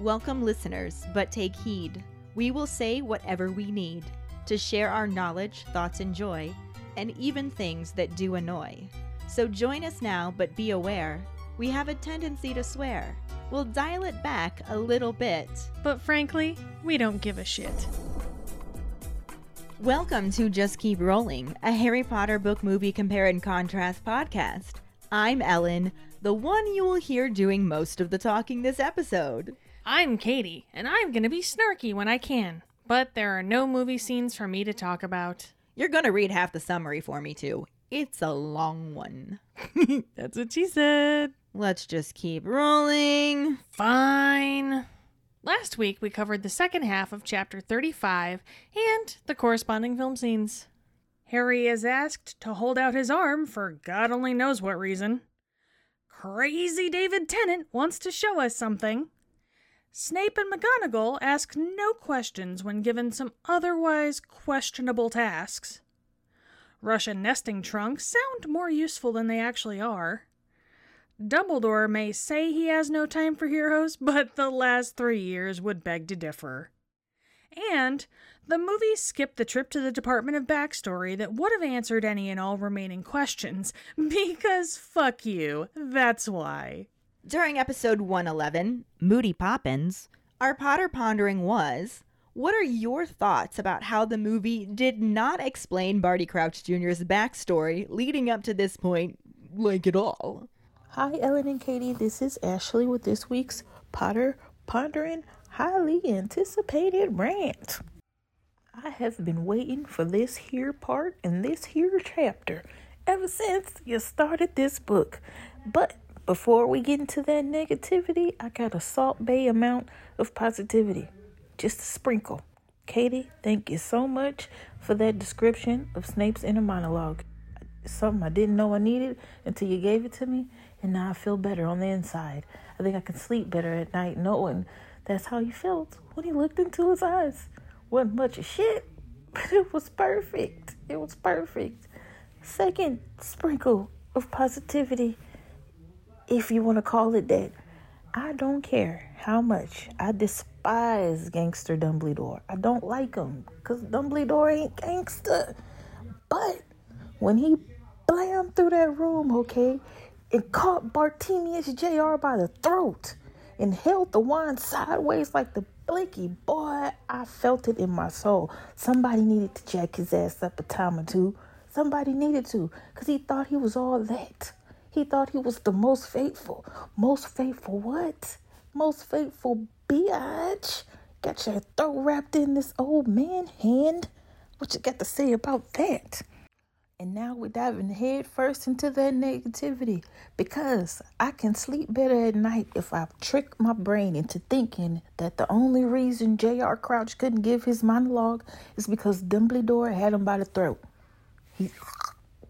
Welcome, listeners, but take heed. We will say whatever we need to share our knowledge, thoughts, and joy, and even things that do annoy. So join us now, but be aware we have a tendency to swear. We'll dial it back a little bit. But frankly, we don't give a shit. Welcome to Just Keep Rolling, a Harry Potter book movie compare and contrast podcast. I'm Ellen, the one you will hear doing most of the talking this episode. I'm Katie, and I'm gonna be snarky when I can. But there are no movie scenes for me to talk about. You're gonna read half the summary for me, too. It's a long one. That's what she said. Let's just keep rolling. Fine. Last week we covered the second half of chapter 35 and the corresponding film scenes. Harry is asked to hold out his arm for God only knows what reason. Crazy David Tennant wants to show us something. Snape and McGonagall ask no questions when given some otherwise questionable tasks. Russian nesting trunks sound more useful than they actually are. Dumbledore may say he has no time for heroes, but the last three years would beg to differ. And the movie skipped the trip to the Department of Backstory that would have answered any and all remaining questions, because fuck you, that's why. During episode 111, Moody Poppins, our Potter pondering was what are your thoughts about how the movie did not explain Barty Crouch Jr.'s backstory leading up to this point, like at all? Hi, Ellen and Katie. This is Ashley with this week's Potter Pondering Highly Anticipated Rant. I have been waiting for this here part and this here chapter ever since you started this book. But before we get into that negativity, I got a Salt Bae amount of positivity. Just a sprinkle. Katie, thank you so much for that description of Snape's inner monologue. something I didn't know I needed until you gave it to me, and now I feel better on the inside. I think I can sleep better at night knowing that's how he felt when he looked into his eyes. Wasn't much of shit, but it was perfect. It was perfect. Second sprinkle of positivity if you want to call it that. I don't care how much I despise gangster Dumbledore. I don't like him because Dumbledore ain't gangster. But when he blammed through that room, okay, and caught Bartemius Jr. by the throat and held the wand sideways like the blinky, boy, I felt it in my soul. Somebody needed to jack his ass up a time or two. Somebody needed to because he thought he was all that. He thought he was the most faithful. Most faithful what? Most faithful biatch. Got your throat wrapped in this old man hand. What you got to say about that? And now we're diving head first into that negativity because I can sleep better at night if I trick my brain into thinking that the only reason J.R. Crouch couldn't give his monologue is because Dumbledore had him by the throat. He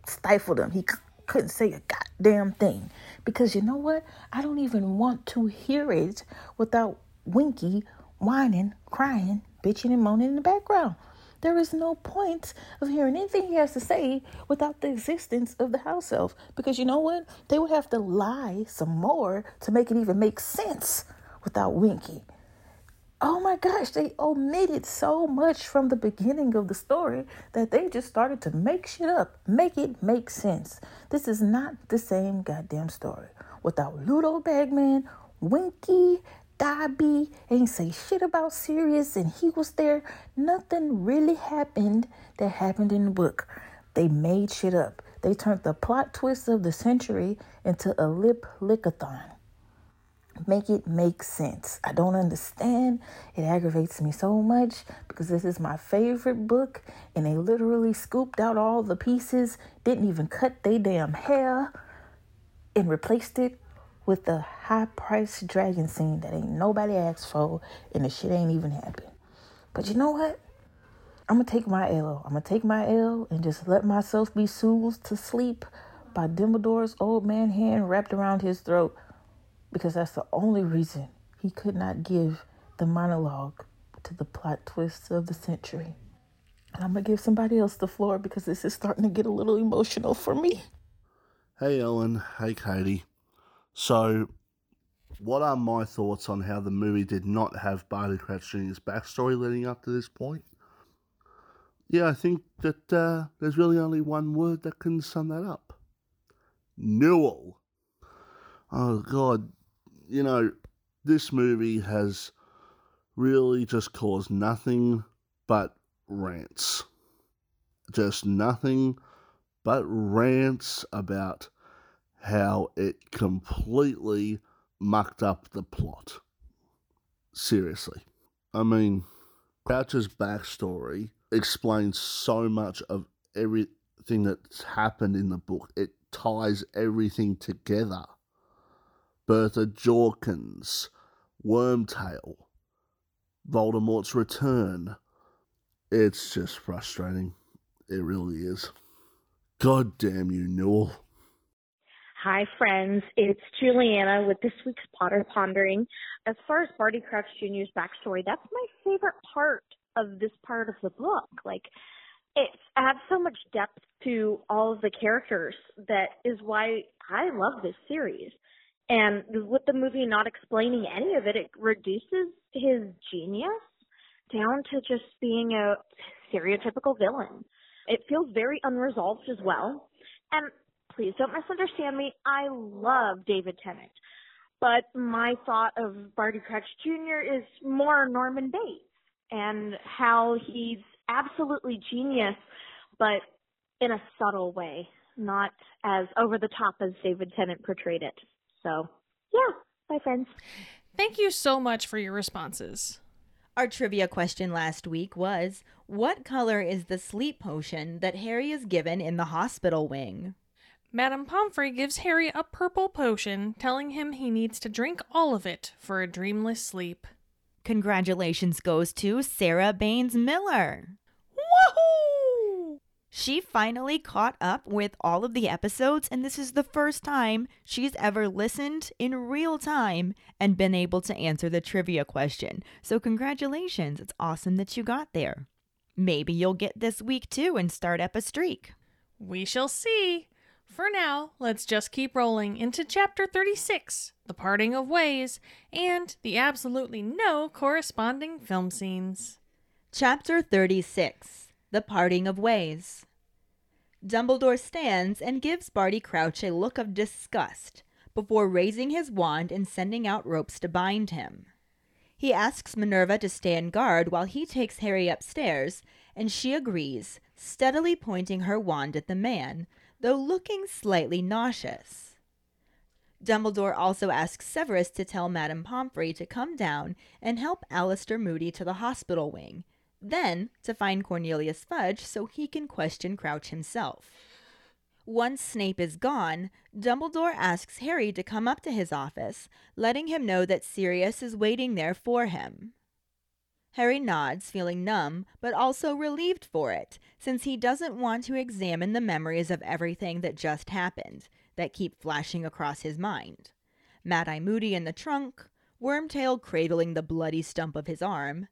stifled him. He couldn't say a goddamn thing. Because you know what? I don't even want to hear it without Winky whining, crying, bitching, and moaning in the background. There is no point of hearing anything he has to say without the existence of the house elf. Because you know what? They would have to lie some more to make it even make sense without Winky. Oh my gosh, they omitted so much from the beginning of the story that they just started to make shit up, make it make sense. This is not the same goddamn story. Without Ludo Bagman, Winky, Dobby ain't say shit about Sirius, and he was there. Nothing really happened that happened in the book. They made shit up. They turned the plot twist of the century into a lip lickathon make it make sense. I don't understand. It aggravates me so much because this is my favorite book and they literally scooped out all the pieces, didn't even cut they damn hair, and replaced it with the high priced dragon scene that ain't nobody asked for and the shit ain't even happened. But you know what? I'm gonna take my L. I'm gonna take my L and just let myself be soothed to sleep by Dumbledore's old man hand wrapped around his throat because that's the only reason he could not give the monologue to the plot twists of the century. And I'm going to give somebody else the floor because this is starting to get a little emotional for me. Hey, Ellen. Hey, Katie. So, what are my thoughts on how the movie did not have Barty Crouch Jr.'s backstory leading up to this point? Yeah, I think that uh, there's really only one word that can sum that up Newell. Oh, God. You know, this movie has really just caused nothing but rants. Just nothing but rants about how it completely mucked up the plot. Seriously. I mean, Crouch's backstory explains so much of everything that's happened in the book. It ties everything together. Bertha Jorkins, Wormtail, Voldemort's return. It's just frustrating. It really is. God damn you, Newell. Hi, friends. It's Juliana with this week's Potter Pondering. As far as Barty Crouch Jr.'s backstory, that's my favorite part of this part of the book. Like, it adds so much depth to all of the characters that is why I love this series. And with the movie not explaining any of it, it reduces his genius down to just being a stereotypical villain. It feels very unresolved as well. And please don't misunderstand me. I love David Tennant. But my thought of Barty Crouch Jr. is more Norman Bates and how he's absolutely genius, but in a subtle way, not as over the top as David Tennant portrayed it. So, yeah, bye, friends. Thank you so much for your responses. Our trivia question last week was What color is the sleep potion that Harry is given in the hospital wing? Madame Pomfrey gives Harry a purple potion, telling him he needs to drink all of it for a dreamless sleep. Congratulations goes to Sarah Baines Miller. Woohoo! She finally caught up with all of the episodes, and this is the first time she's ever listened in real time and been able to answer the trivia question. So, congratulations. It's awesome that you got there. Maybe you'll get this week too and start up a streak. We shall see. For now, let's just keep rolling into chapter 36, The Parting of Ways, and the absolutely no corresponding film scenes. Chapter 36 The Parting of Ways. Dumbledore stands and gives Barty Crouch a look of disgust before raising his wand and sending out ropes to bind him. He asks Minerva to stand guard while he takes Harry upstairs, and she agrees, steadily pointing her wand at the man, though looking slightly nauseous. Dumbledore also asks Severus to tell Madame Pomfrey to come down and help Alastor Moody to the hospital wing, then to find Cornelius Fudge so he can question Crouch himself. Once Snape is gone, Dumbledore asks Harry to come up to his office, letting him know that Sirius is waiting there for him. Harry nods, feeling numb, but also relieved for it, since he doesn't want to examine the memories of everything that just happened that keep flashing across his mind. Mad Eye Moody in the trunk, Wormtail cradling the bloody stump of his arm,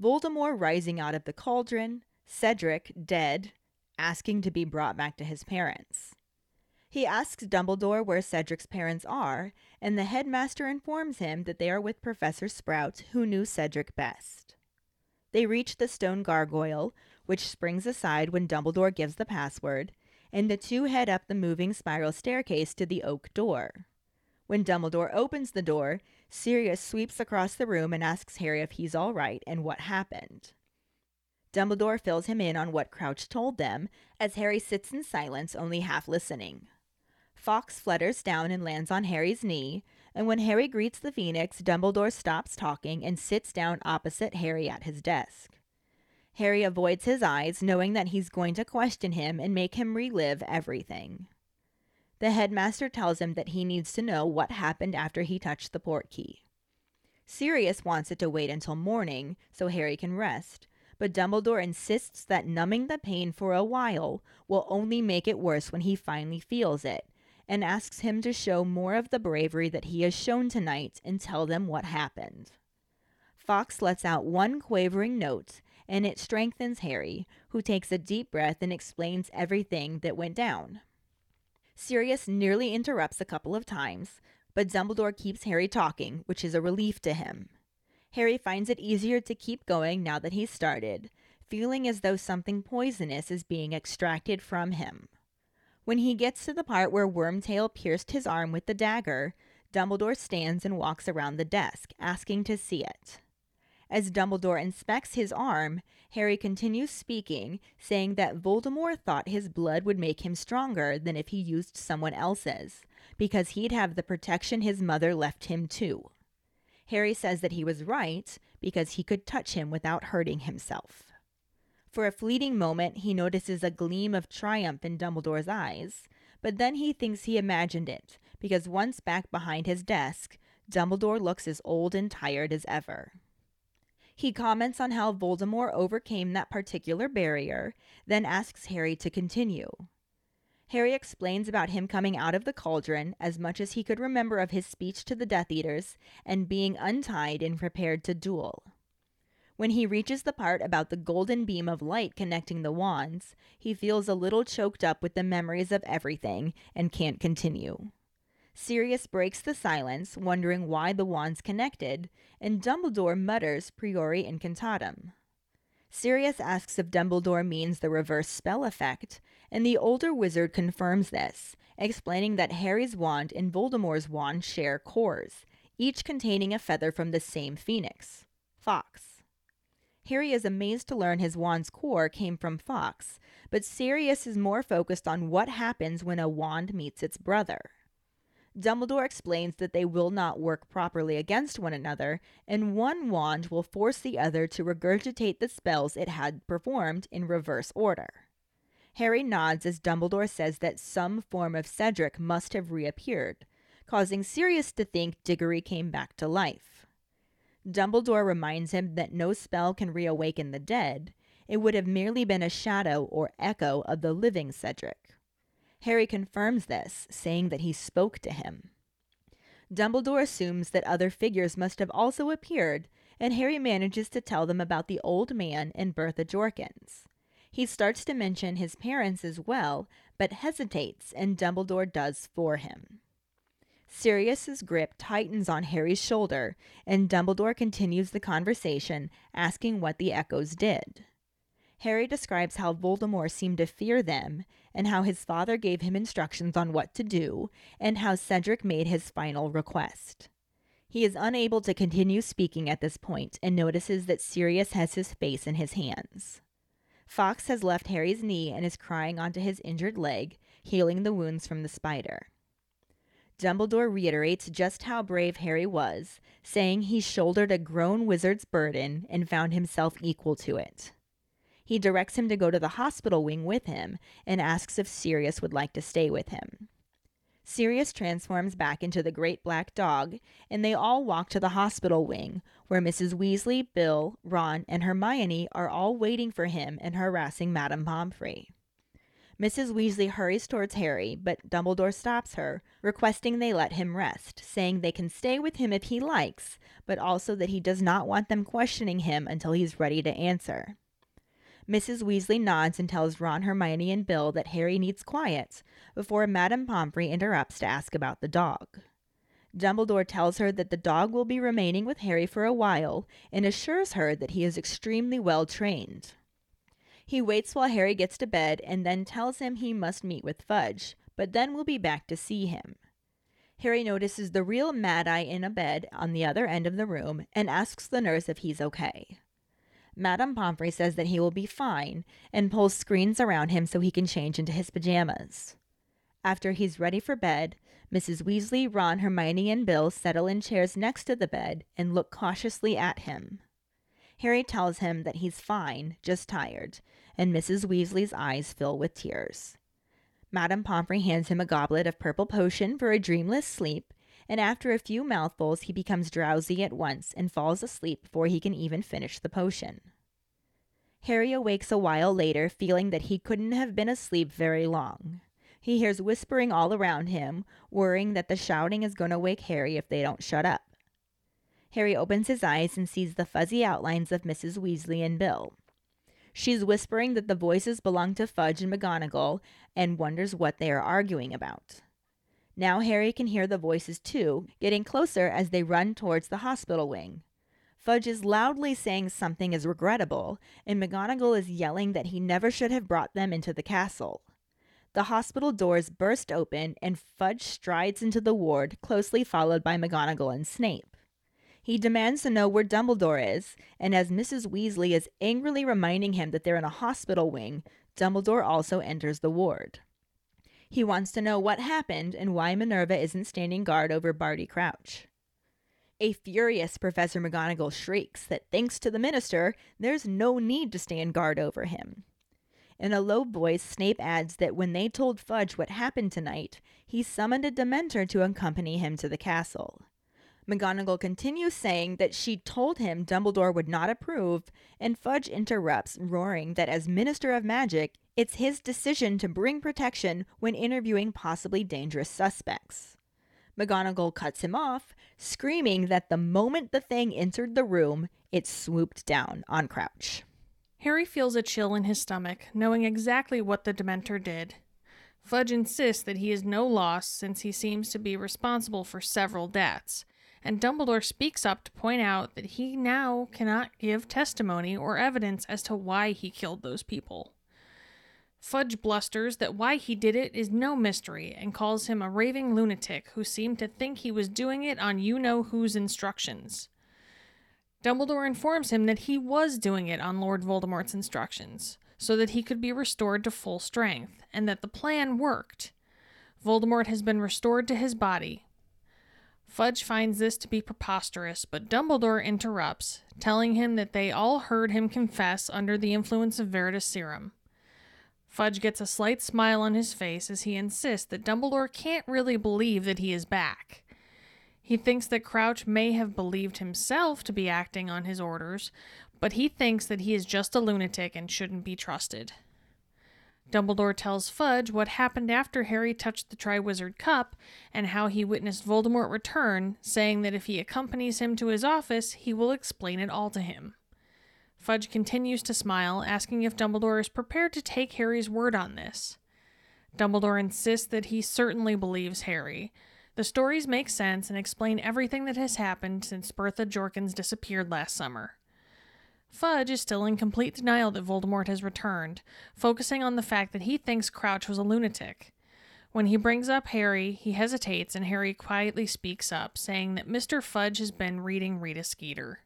Voldemort rising out of the cauldron, Cedric dead, asking to be brought back to his parents. He asks Dumbledore where Cedric's parents are, and the headmaster informs him that they are with Professor Sprout, who knew Cedric best. They reach the stone gargoyle, which springs aside when Dumbledore gives the password, and the two head up the moving spiral staircase to the oak door. When Dumbledore opens the door, Sirius sweeps across the room and asks Harry if he's all right and what happened. Dumbledore fills him in on what Crouch told them as Harry sits in silence, only half listening. Fawkes flutters down and lands on Harry's knee, and when Harry greets the Phoenix, Dumbledore stops talking and sits down opposite Harry at his desk. Harry avoids his eyes, knowing that he's going to question him and make him relive everything. The headmaster tells him that he needs to know what happened after he touched the Portkey. Sirius wants it to wait until morning so Harry can rest, but Dumbledore insists that numbing the pain for a while will only make it worse when he finally feels it, and asks him to show more of the bravery that he has shown tonight and tell them what happened. Fawkes lets out one quavering note, and it strengthens Harry, who takes a deep breath and explains everything that went down. Sirius nearly interrupts a couple of times, But Dumbledore keeps Harry talking, which is a relief to him. Harry finds it easier to keep going now that he's started, feeling as though something poisonous is being extracted from him. When he gets to the part where Wormtail pierced his arm with the dagger, Dumbledore stands and walks around the desk, asking to see it. As Dumbledore inspects his arm, Harry continues speaking, saying that Voldemort thought his blood would make him stronger than if he used someone else's, because he'd have the protection his mother left him too. Harry says that he was right because he could touch him without hurting himself. For a fleeting moment, he notices a gleam of triumph in Dumbledore's eyes, but then he thinks he imagined it, because once back behind his desk, Dumbledore looks as old and tired as ever. He comments on how Voldemort overcame that particular barrier, then asks Harry to continue. Harry explains about him coming out of the cauldron as much as he could remember of his speech to the Death Eaters and being untied and prepared to duel. When he reaches the part about the golden beam of light connecting the wands, he feels a little choked up with the memories of everything and can't continue. Sirius breaks the silence, wondering why the wands connected, and Dumbledore mutters priori incantatem. Sirius asks if Dumbledore means the reverse spell effect, and the older wizard confirms this, explaining that Harry's wand and Voldemort's wand share cores, each containing a feather from the same phoenix, Fawkes. Harry is amazed to learn his wand's core came from Fawkes, but Sirius is more focused on what happens when a wand meets its brother. Dumbledore explains that they will not work properly against one another, and one wand will force the other to regurgitate the spells it had performed in reverse order. Harry nods as Dumbledore says that some form of Cedric must have reappeared, causing Sirius to think Diggory came back to life. Dumbledore reminds him that no spell can reawaken the dead. It would have merely been a shadow or echo of the living Cedric. Harry confirms this, saying that he spoke to him. Dumbledore assumes that other figures must have also appeared, and Harry manages to tell them about the old man and Bertha Jorkins. He starts to mention his parents as well, but hesitates, and Dumbledore does for him. Sirius's grip tightens on Harry's shoulder, and Dumbledore continues the conversation, asking what the echoes did. Harry describes how Voldemort seemed to fear them, and how his father gave him instructions on what to do, and how Cedric made his final request. He is unable to continue speaking at this point and notices that Sirius has his face in his hands. Fawkes has left Harry's knee and is crying onto his injured leg, healing the wounds from the spider. Dumbledore reiterates just how brave Harry was, saying he shouldered a grown wizard's burden and found himself equal to it. He directs him to go to the hospital wing with him and asks if Sirius would like to stay with him. Sirius transforms back into the great black dog, and they all walk to the hospital wing, where Mrs. Weasley, Bill, Ron, and Hermione are all waiting for him and harassing Madame Pomfrey. Mrs. Weasley hurries towards Harry, but Dumbledore stops her, requesting they let him rest, saying they can stay with him if he likes, but also that he does not want them questioning him until he's ready to answer. Mrs. Weasley nods and tells Ron, Hermione, and Bill that Harry needs quiet before Madame Pomfrey interrupts to ask about the dog. Dumbledore tells her that the dog will be remaining with Harry for a while and assures her that he is extremely well trained. He waits while Harry gets to bed and then tells him he must meet with Fudge, but then will be back to see him. Harry notices the real Mad Eye in a bed on the other end of the room and asks the nurse if he's okay. Madame Pomfrey says that he will be fine and pulls screens around him so he can change into his pajamas. After he's ready for bed, Mrs. Weasley, Ron, Hermione, and Bill settle in chairs next to the bed and look cautiously at him. Harry tells him that he's fine, just tired, and Mrs. Weasley's eyes fill with tears. Madame Pomfrey hands him a goblet of purple potion for a dreamless sleep, and after a few mouthfuls, he becomes drowsy at once and falls asleep before he can even finish the potion. Harry awakes a while later, feeling that he couldn't have been asleep very long. He hears whispering all around him, worrying that the shouting is going to wake Harry if they don't shut up. Harry opens his eyes and sees the fuzzy outlines of Mrs. Weasley and Bill. She's whispering that the voices belong to Fudge and McGonagall and wonders what they are arguing about. Now Harry can hear the voices too, getting closer as they run towards the hospital wing. Fudge is loudly saying something is regrettable, and McGonagall is yelling that he never should have brought them into the castle. The hospital doors burst open, and Fudge strides into the ward, closely followed by McGonagall and Snape. He demands to know where Dumbledore is, and as Mrs. Weasley is angrily reminding him that they're in a hospital wing, Dumbledore also enters the ward. He wants to know what happened and why Minerva isn't standing guard over Barty Crouch. A furious Professor McGonagall shrieks that thanks to the minister, there's no need to stand guard over him. In a low voice, Snape adds that when they told Fudge what happened tonight, he summoned a Dementor to accompany him to the castle. McGonagall continues saying that she told him Dumbledore would not approve, and Fudge interrupts, roaring that as Minister of Magic, it's his decision to bring protection when interviewing possibly dangerous suspects. McGonagall cuts him off, screaming that the moment the thing entered the room, it swooped down on Crouch. Harry feels a chill in his stomach, knowing exactly what the Dementor did. Fudge insists that he is no loss since he seems to be responsible for several deaths, and Dumbledore speaks up to point out that he now cannot give testimony or evidence as to why he killed those people. Fudge blusters that why he did it is no mystery and calls him a raving lunatic who seemed to think he was doing it on you know whose instructions. Dumbledore informs him that he was doing it on Lord Voldemort's instructions, so that he could be restored to full strength, and that the plan worked. Voldemort has been restored to his body. Fudge finds this to be preposterous, but Dumbledore interrupts, telling him that they all heard him confess under the influence of Veritaserum. Fudge gets a slight smile on his face as he insists that Dumbledore can't really believe that he is back. He thinks that Crouch may have believed himself to be acting on his orders, but he thinks that he is just a lunatic and shouldn't be trusted. Dumbledore tells Fudge what happened after Harry touched the Triwizard Cup and how he witnessed Voldemort return, saying that if he accompanies him to his office, he will explain it all to him. Fudge continues to smile, asking if Dumbledore is prepared to take Harry's word on this. Dumbledore insists that he certainly believes Harry, the stories make sense and explain everything that has happened since Bertha Jorkins disappeared last summer. Fudge is still in complete denial that Voldemort has returned, focusing on the fact that he thinks Crouch was a lunatic. When he brings up Harry, he hesitates and Harry quietly speaks up, saying that Mr. Fudge has been reading Rita Skeeter.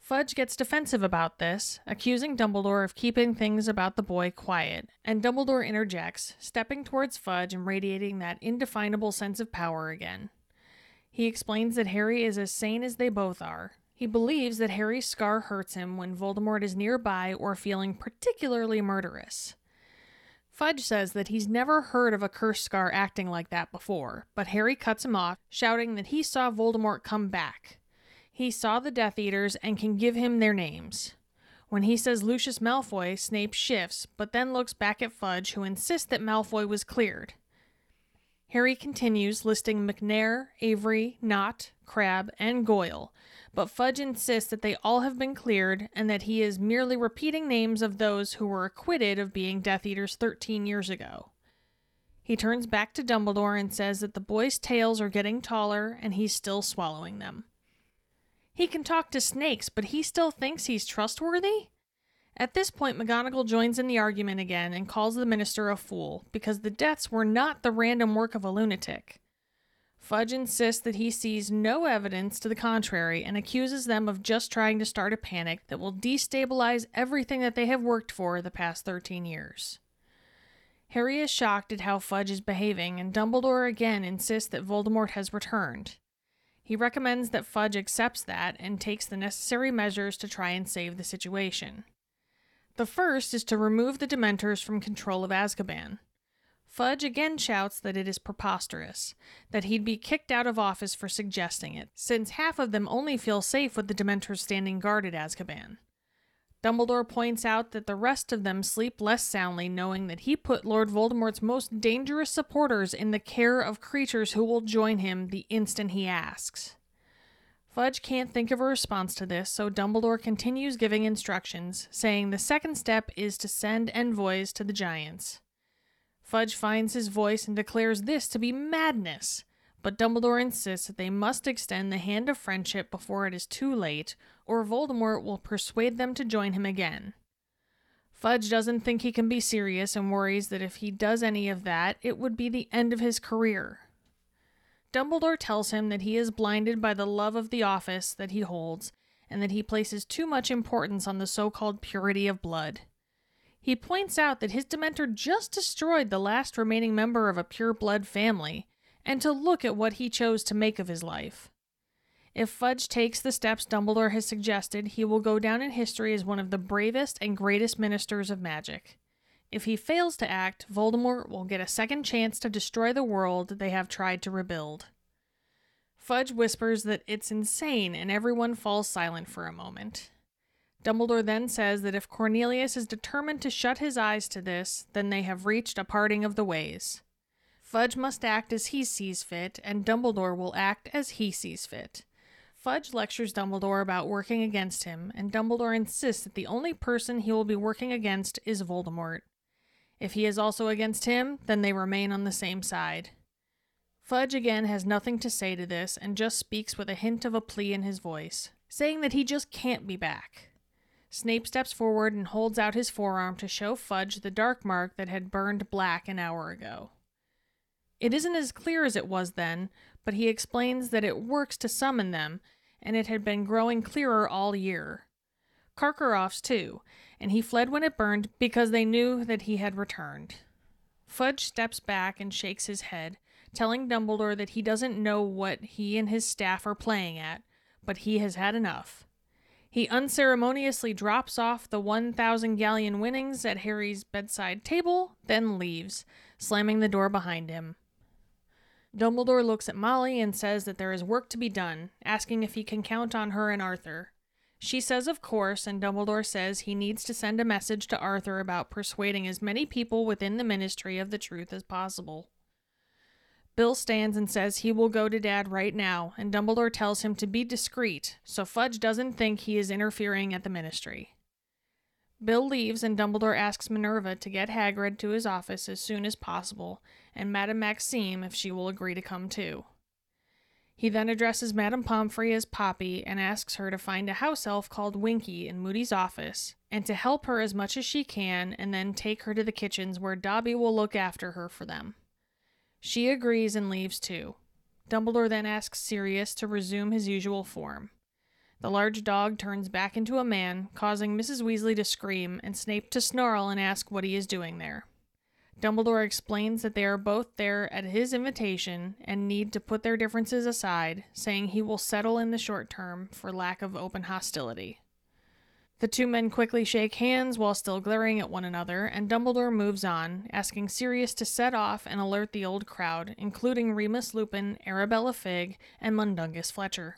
Fudge gets defensive about this, accusing Dumbledore of keeping things about the boy quiet, and Dumbledore interjects, stepping towards Fudge and radiating that indefinable sense of power again. He explains that Harry is as sane as they both are. He believes that Harry's scar hurts him when Voldemort is nearby or feeling particularly murderous. Fudge says that he's never heard of a cursed scar acting like that before, but Harry cuts him off, shouting that he saw Voldemort come back. He saw the Death Eaters and can give him their names. When he says Lucius Malfoy, Snape shifts, but then looks back at Fudge, who insists that Malfoy was cleared. Harry continues, listing Macnair, Avery, Nott, Crabbe, and Goyle, but Fudge insists that they all have been cleared and that he is merely repeating names of those who were acquitted of being Death Eaters 13 years ago. He turns back to Dumbledore and says that the boys' tails are getting taller and he's still swallowing them. He can talk to snakes, but he still thinks he's trustworthy? At this point, McGonagall joins in the argument again and calls the minister a fool because the deaths were not the random work of a lunatic. Fudge insists that he sees no evidence to the contrary and accuses them of just trying to start a panic that will destabilize everything that they have worked for the past 13 years. Harry is shocked at how Fudge is behaving, and Dumbledore again insists that Voldemort has returned. He recommends that Fudge accepts that and takes the necessary measures to try and save the situation. The first is to remove the Dementors from control of Azkaban. Fudge again shouts that it is preposterous, that he'd be kicked out of office for suggesting it, since half of them only feel safe with the Dementors standing guard at Azkaban. Dumbledore points out that the rest of them sleep less soundly knowing that he put Lord Voldemort's most dangerous supporters in the care of creatures who will join him the instant he asks. Fudge can't think of a response to this, so Dumbledore continues giving instructions, saying the second step is to send envoys to the giants. Fudge finds his voice and declares this to be madness, but Dumbledore insists that they must extend the hand of friendship before it is too late, or Voldemort will persuade them to join him again. Fudge doesn't think he can be serious and worries that if he does any of that, it would be the end of his career. Dumbledore tells him that he is blinded by the love of the office that he holds and that he places too much importance on the so called purity of blood. He points out that his Dementor just destroyed the last remaining member of a pure blood family, and to look at what he chose to make of his life. If Fudge takes the steps Dumbledore has suggested, he will go down in history as one of the bravest and greatest ministers of magic. If he fails to act, Voldemort will get a second chance to destroy the world they have tried to rebuild. Fudge whispers that it's insane, and everyone falls silent for a moment. Dumbledore then says that if Cornelius is determined to shut his eyes to this, then they have reached a parting of the ways. Fudge must act as he sees fit, and Dumbledore will act as he sees fit. Fudge lectures Dumbledore about working against him, and Dumbledore insists that the only person he will be working against is Voldemort. If he is also against him, then they remain on the same side. Fudge again has nothing to say to this and just speaks with a hint of a plea in his voice, saying that he just can't be back. Snape steps forward and holds out his forearm to show Fudge the dark mark that had burned black an hour ago. It isn't as clear as it was then, but he explains that it works to summon them, and it had been growing clearer all year. Karkaroff's too, and he fled when it burned because they knew that he had returned. Fudge steps back and shakes his head, telling Dumbledore that he doesn't know what he and his staff are playing at, but he has had enough. He unceremoniously drops off the 1,000 galleon winnings at Harry's bedside table, then leaves, slamming the door behind him. Dumbledore looks at Molly and says that there is work to be done, asking if he can count on her and Arthur. She says of course, and Dumbledore says he needs to send a message to Arthur about persuading as many people within the ministry of the truth as possible. Bill stands and says he will go to Dad right now, and Dumbledore tells him to be discreet so Fudge doesn't think he is interfering at the ministry. Bill leaves, and Dumbledore asks Minerva to get Hagrid to his office as soon as possible, and Madame Maxime if she will agree to come too. He then addresses Madame Pomfrey as Poppy and asks her to find a house elf called Winky in Moody's office, and to help her as much as she can, and then take her to the kitchens where Dobby will look after her for them. She agrees and leaves too. Dumbledore then asks Sirius to resume his usual form. The large dog turns back into a man, causing Mrs. Weasley to scream and Snape to snarl and ask what he is doing there. Dumbledore explains that they are both there at his invitation and need to put their differences aside, saying he will settle in the short term for lack of open hostility. The two men quickly shake hands while still glaring at one another, and Dumbledore moves on, asking Sirius to set off and alert the old crowd, including Remus Lupin, Arabella Figg, and Mundungus Fletcher.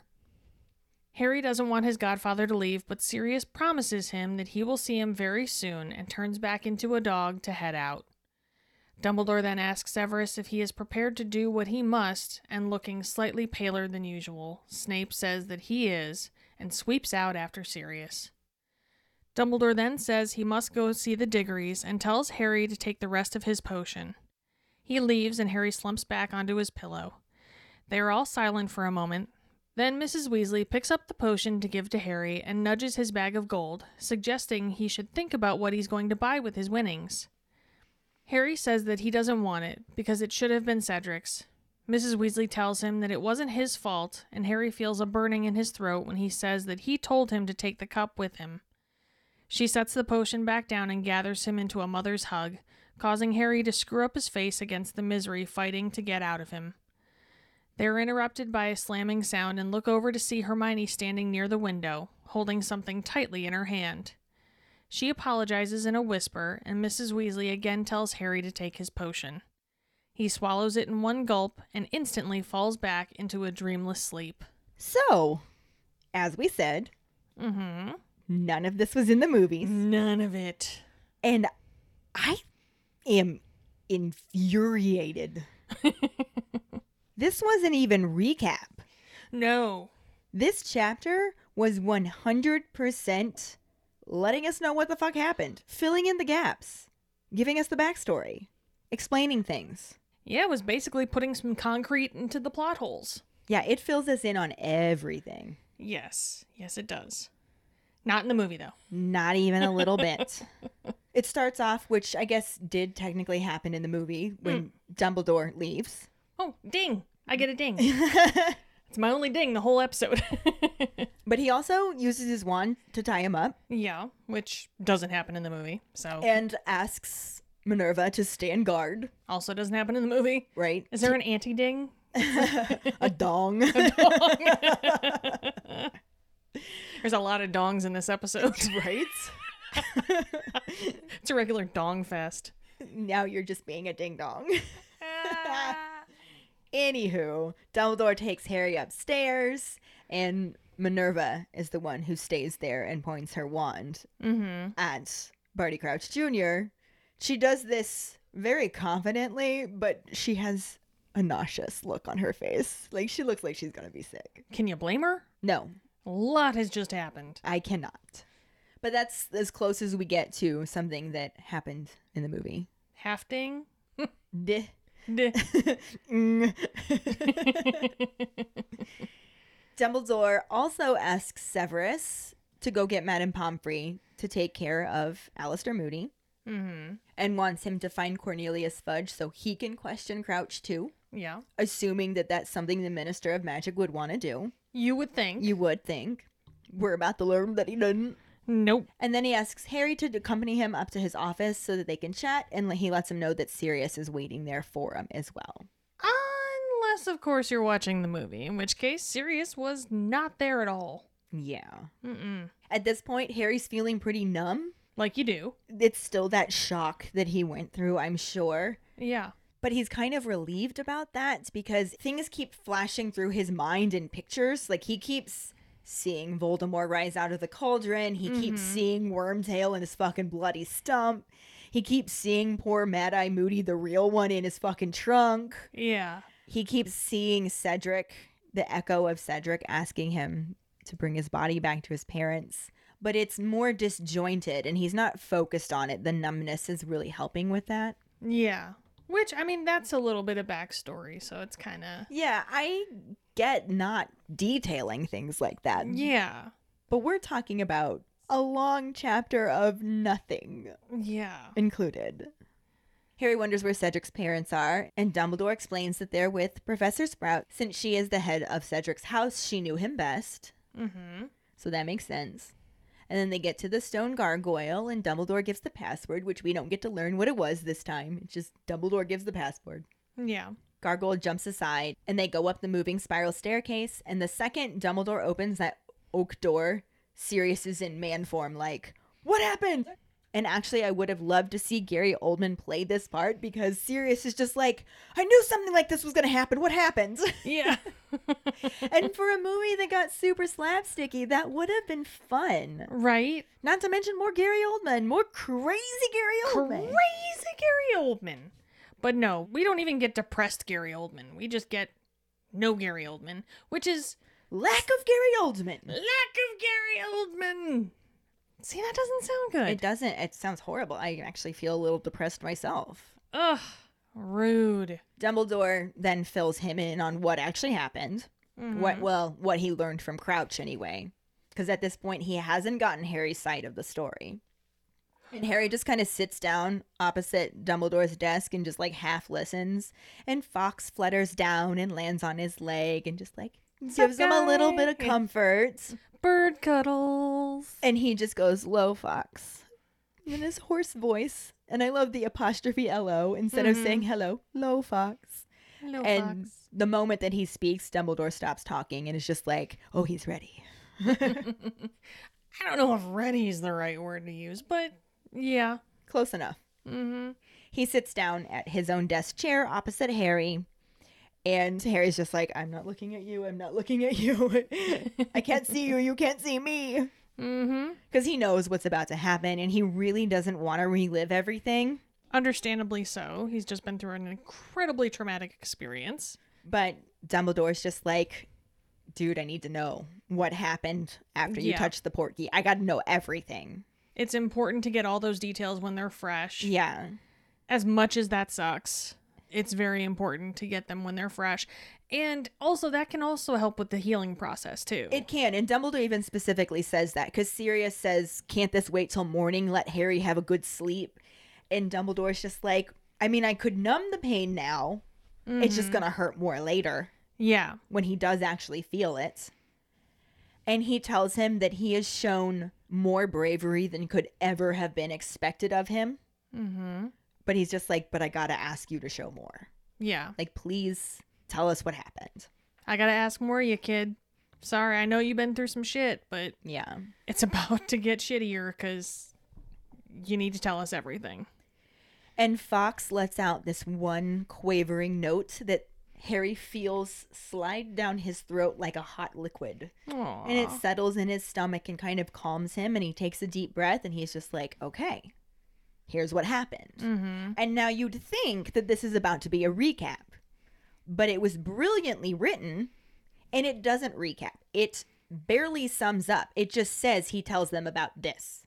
Harry doesn't want his godfather to leave, but Sirius promises him that he will see him very soon and turns back into a dog to head out. Dumbledore then asks Severus if he is prepared to do what he must, and looking slightly paler than usual, Snape says that he is, and sweeps out after Sirius. Dumbledore then says he must go see the Diggorys and tells Harry to take the rest of his potion. He leaves and Harry slumps back onto his pillow. They are all silent for a moment, then Mrs. Weasley picks up the potion to give to Harry and nudges his bag of gold, suggesting he should think about what he's going to buy with his winnings. Harry says that he doesn't want it because it should have been Cedric's. Mrs. Weasley tells him that it wasn't his fault, and Harry feels a burning in his throat when he says that he told him to take the cup with him. She sets the potion back down and gathers him into a mother's hug, causing Harry to screw up his face against the misery fighting to get out of him. They are interrupted by a slamming sound and look over to see Hermione standing near the window, holding something tightly in her hand. She apologizes in a whisper, and Mrs. Weasley again tells Harry to take his potion. He swallows it in one gulp and instantly falls back into a dreamless sleep. So, as we said, Mm-hmm. None of this was in the movies. None of it. And I am infuriated. this wasn't even recap. No. This chapter was 100% letting us know what the fuck happened, filling in the gaps, giving us the backstory. explaining things. Yeah, it was basically putting some concrete into the plot holes. Yeah, it fills us in on everything. Yes, yes, it does. Not in the movie, though. Not even a little bit. It starts off, which I guess did technically happen in the movie when mm. Dumbledore leaves. Oh, ding! I get a ding. it's my only ding the whole episode. But he also uses his wand to tie him up yeah, which doesn't happen in the movie. So, and asks Minerva to stand guard, also doesn't happen in the movie. right? Is there an anti ding? a dong? There's a lot of dongs in this episode. right? it's a regular dong fest. now you're just being a ding dong. Anywho, Dumbledore takes Harry upstairs, and Minerva is the one who stays there and points her wand mm-hmm. at Barty Crouch Jr. She does this very confidently, but she has a nauseous look on her face. Like she looks like she's gonna be sick. Can you blame her? No, A lot has just happened. I cannot. But that's as close as we get to something that happened in the movie. Hafting? ding? Duh. Duh. Mm. Dumbledore also asks Severus to go get Madame Pomfrey to take care of Alastor Moody mm-hmm. and wants him to find Cornelius Fudge so he can question Crouch too, Yeah. assuming that that's something the Minister of Magic would want to do. You would think. You would think. We're about to learn that he didn't. Nope. And then he asks Harry to accompany him up to his office so that they can chat, and he lets him know that Sirius is waiting there for him as well. Unless, of course, you're watching the movie, in which case Sirius was not there at all. Yeah. Mm-mm. At this point, Harry's feeling pretty numb. Like you do. It's still that shock that he went through, I'm sure. Yeah. But he's kind of relieved about that because things keep flashing through his mind in pictures. Like he keeps seeing Voldemort rise out of the cauldron. He keeps mm-hmm. seeing Wormtail in his fucking bloody stump. He keeps seeing poor Mad Eye Moody, the real one, in his fucking trunk. Yeah. He keeps seeing Cedric, the echo of Cedric, asking him to bring his body back to his parents. But it's more disjointed and he's not focused on it. The numbness is really helping with that. Yeah. Which, I mean, that's a little bit of backstory, so it's kind of. Yeah, I get not detailing things like that. Yeah. But we're talking about a long chapter of nothing Yeah. included. Harry wonders where Cedric's parents are, and Dumbledore explains that they're with Professor Sprout. Since she is the head of Cedric's house, she knew him best. Mm-hmm. So that makes sense. And then they get to the stone gargoyle, and Dumbledore gives the password, which we don't get to learn what it was this time. It's just Dumbledore gives the password. Yeah. Gargoyle jumps aside, and they go up the moving spiral staircase. And the second Dumbledore opens that oak door, Sirius is in man form, like, What happened? And actually, I would have loved to see Gary Oldman play this part because Sirius is just like, I knew something like this was going to happen. What happened? Yeah. and for a movie that got super slapsticky, that would have been fun. right? Not to mention more Gary Oldman, more crazy Gary Oldman. Crazy Gary Oldman. But no, we don't even get depressed Gary Oldman. We just get no Gary Oldman, which is Lack of Gary Oldman. lack of Gary Oldman. See, that doesn't sound good. It doesn't. It sounds horrible. I actually feel a little depressed myself. Ugh. Rude. Dumbledore then fills him in on what actually happened. What mm-hmm. well, what he learned from Crouch anyway. Because at this point he hasn't gotten Harry's side of the story. And Harry just kind of sits down opposite Dumbledore's desk and just like half listens. And Fawkes flutters down and lands on his leg and just like gives him a little bit of comfort. Bird cuddles. And he just goes, Low Fawkes. In his hoarse voice. And I love the apostrophe LO instead of saying hello, Low Fawkes. Hello, and Fawkes. the moment that he speaks, Dumbledore stops talking and is just like, oh, he's ready. I don't know if ready is the right word to use, but yeah. Close enough. Mm-hmm. He sits down at his own desk chair opposite Harry. And Harry's just like, I'm not looking at you. I'm not looking at you. I can't see you. You can't see me. Mm-hmm. Because he knows what's about to happen and he really doesn't want to relive everything. Understandably so. He's just been through an incredibly traumatic experience. But Dumbledore's just like, dude, I need to know what happened after you Yeah. touched the Portkey. I got to know everything. It's important to get all those details when they're fresh. Yeah. as much as that sucks, it's very important to get them when they're fresh. And also, that can also help with the healing process, too. It can, and Dumbledore even specifically says that because Sirius says, "Can't this wait till morning? Let Harry have a good sleep." And Dumbledore's just like, "I mean, I could numb the pain now. It's just gonna hurt more later yeah. when he does actually feel it." And he tells him that he has shown more bravery than could ever have been expected of him. Mm-hmm. But he's just like, "But I gotta ask you to show more. Yeah. Like, please tell us what happened." I gotta ask more you, kid. Sorry, I know you've been through some shit, but Yeah. it's about to get shittier because you need to tell us everything. And Fawkes lets out this one quavering note that Harry feels slide down his throat like a hot liquid. Aww. And it settles in his stomach and kind of calms him. And he takes a deep breath and he's just like, okay, here's what happened. mm-hmm. And now you'd think that this is about to be a recap, but it was brilliantly written and it doesn't recap. It barely sums up. It just says he tells them about this.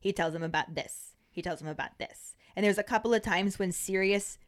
He tells them about this. He tells them about this. And there's a couple of times when Sirius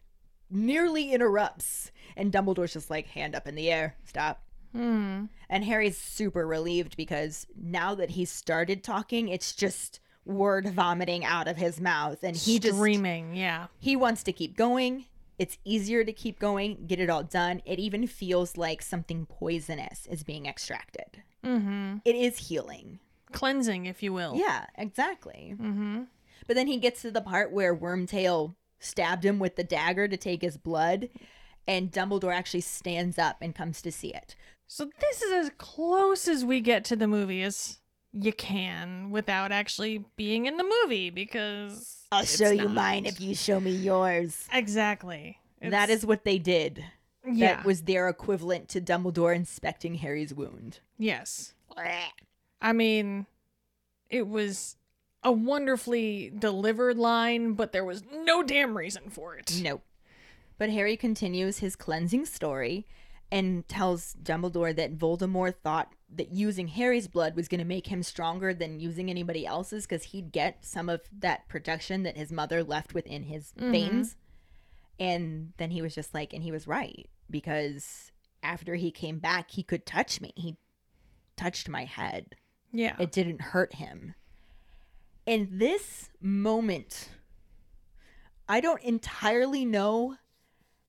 nearly interrupts and Dumbledore's just like hand up in the air. Stop. Mm. And Harry's super relieved because now that he's started talking, it's just word vomiting out of his mouth and he just Screaming, yeah. he wants to keep going. It's easier to keep going, get it all done. It even feels like something poisonous is being extracted. Mm-hmm. It is healing. Cleansing, if you will. Yeah, exactly. Mm-hmm. But then he gets to the part where Wormtail stabbed him with the dagger to take his blood, and Dumbledore actually stands up and comes to see it. So this is as close as we get to the movie as you can without actually being in the movie because I'll show you not. mine if you show me yours. Exactly. that It's- is what they did. yeah. That was their equivalent to Dumbledore inspecting Harry's wound. yes. I mean, it was a wonderfully delivered line, but there was no damn reason for it. Nope. But Harry continues his cleansing story and tells Dumbledore that Voldemort thought that using Harry's blood was going to make him stronger than using anybody else's because he'd get some of that protection that his mother left within his mm-hmm. veins. And then he was just like, and he was right because after he came back, he could touch me. He touched my head Yeah. it didn't hurt him. In this moment, I don't entirely know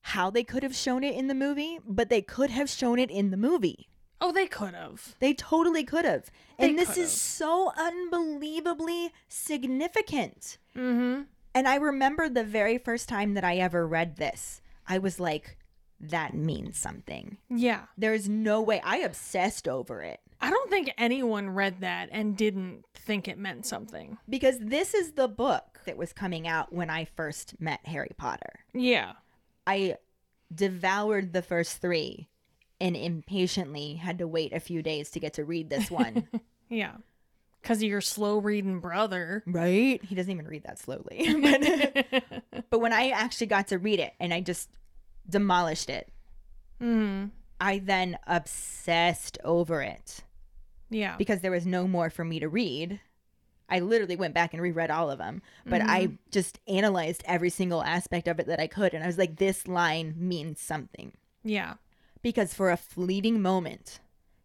how they could have shown it in the movie, but they could have shown it in the movie. Oh, they could have. They totally could have. And this could've. is so unbelievably significant. Mm-hmm. And I remember the very first time that I ever read this, I was like, that means something. Yeah. There's no way. I obsessed over it. I don't think anyone read that and didn't think it meant something. because this is the book that was coming out when I first met Harry Potter. Yeah. I devoured the first three and impatiently had to wait a few days to get to read this one. Yeah. Because of your slow reading brother. right? He doesn't even read that slowly. but, but when I actually got to read it and I just demolished it, mm. I then obsessed over it Yeah. because there was no more for me to read. I literally went back and reread all of them, but I just analyzed every single aspect of it that I could. And I was like, this line means something. yeah. Because for a fleeting moment,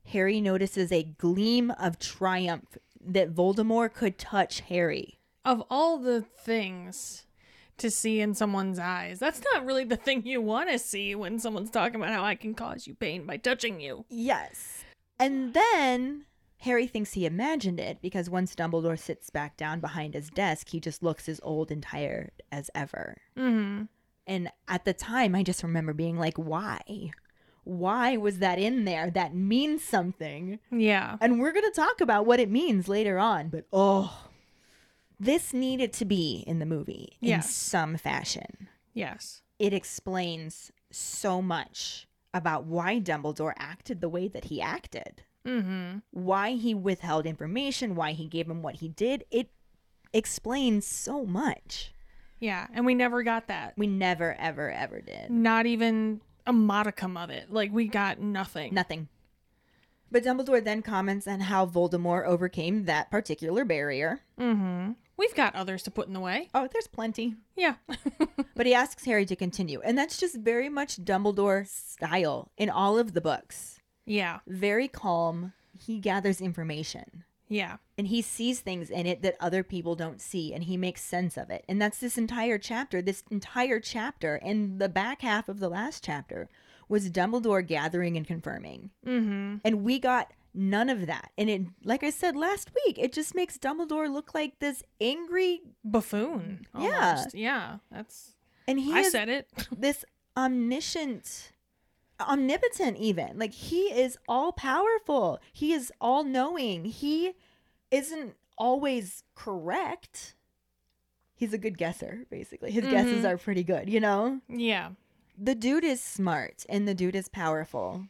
Harry notices a gleam of triumph that Voldemort could touch Harry. Of all the things to see in someone's eyes, that's not really the thing you want to see when someone's talking about how I can cause you pain by touching you. Yes. And then Harry thinks he imagined it because once Dumbledore sits back down behind his desk, he just looks as old and tired as ever. Mm-hmm. And at the time, I just remember being like, why? Why was that in there? That means something. Yeah. And we're going to talk about what it means later on, but oh, this needed to be in the movie in Yes. some fashion. Yes. It explains so much about why Dumbledore acted the way that he acted, Mm-hmm. why he withheld information, why he gave him what he did. It explains so much. Yeah. And we never got that. We never, ever, ever did. Not even a modicum of it. Like we got nothing. Nothing. But Dumbledore then comments on how Voldemort overcame that particular barrier. Mm-hmm. We've got others to put in the way. Oh, there's plenty. Yeah. But he asks Harry to continue. And that's just very much Dumbledore style in all of the books. yeah. Very calm. He gathers information. Yeah. and he sees things in it that other people don't see and he makes sense of it and that's this entire chapter this entire chapter and the back half of the last chapter was dumbledore gathering and confirming Mm-hmm. and we got none of that and it like i said last week it just makes dumbledore look like this angry Buffoon. Yeah. Almost. Yeah. That's and he I said it. this omniscient omnipotent even like he is all powerful he is all knowing he isn't always correct he's a good guesser basically his guesses Mhm. are pretty good you know yeah. the dude is smart and the dude is powerful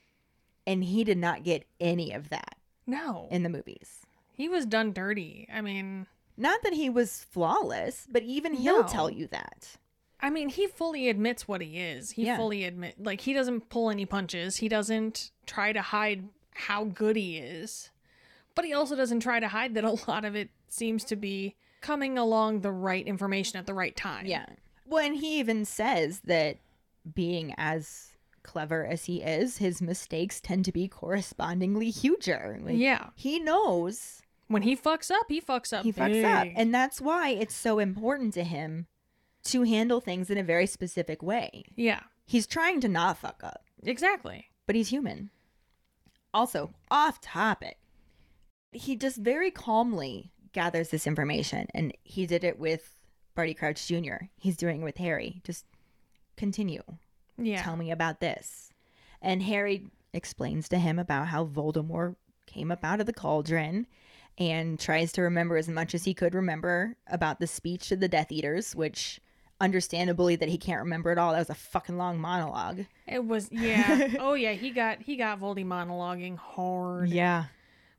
and he did not get any of that No. in the movies he was done dirty. I mean, not that he was flawless but even he'll No. tell you that I mean, he fully admits what he is. He Yeah. fully admit like he doesn't pull any punches. He doesn't try to hide how good he is. But he also doesn't try to hide that a lot of it seems to be coming along the right information at the right time. Yeah. Well, and he even says that being as clever as he is, his mistakes tend to be correspondingly huger. Like, yeah. He knows When he fucks up, he fucks up. he fucks up. And that's why it's so important to him to handle things in a very specific way. yeah. He's trying to not fuck up, Exactly. but he's human. Also, off topic, he just very calmly gathers this information, and he did it with Barty Crouch Jr., he's doing it with Harry. Just continue. Yeah. tell me about this. And Harry explains to him about how Voldemort came up out of the cauldron and tries to remember as much as he could remember about the speech to the Death Eaters, which understandably that he can't remember at all. That was a fucking long monologue. It was yeah. oh yeah, he got he got Voldy monologuing hard. Yeah.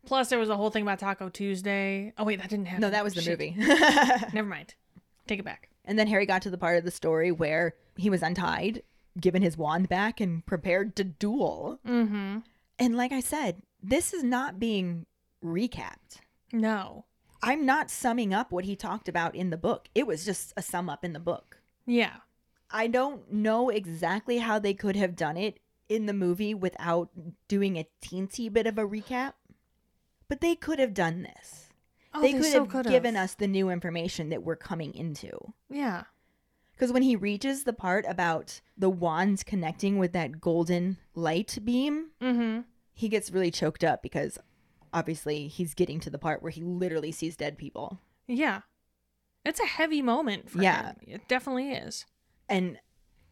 Plus there was a whole thing about Taco Tuesday. Oh wait, that didn't happen. No, that was the Shit. movie. Never mind. Take it back. and then Harry got to the part of the story where he was untied, given his wand back, and prepared to duel. Mm-hmm. And like I said, this is not being recapped. No. I'm not summing up what he talked about in the book. It was just a sum up in the book. Yeah. I don't know exactly how they could have done it in the movie without doing a teensy bit of a recap, but they could have done this. Oh, they could so have could've. given us the new information that we're coming into. Yeah. Because when he reaches the part about the wands connecting with that golden light beam, Mm-hmm. he gets really choked up because obviously he's getting to the part where he literally sees dead people. Yeah. It's a heavy moment for Yeah. him. It definitely is. And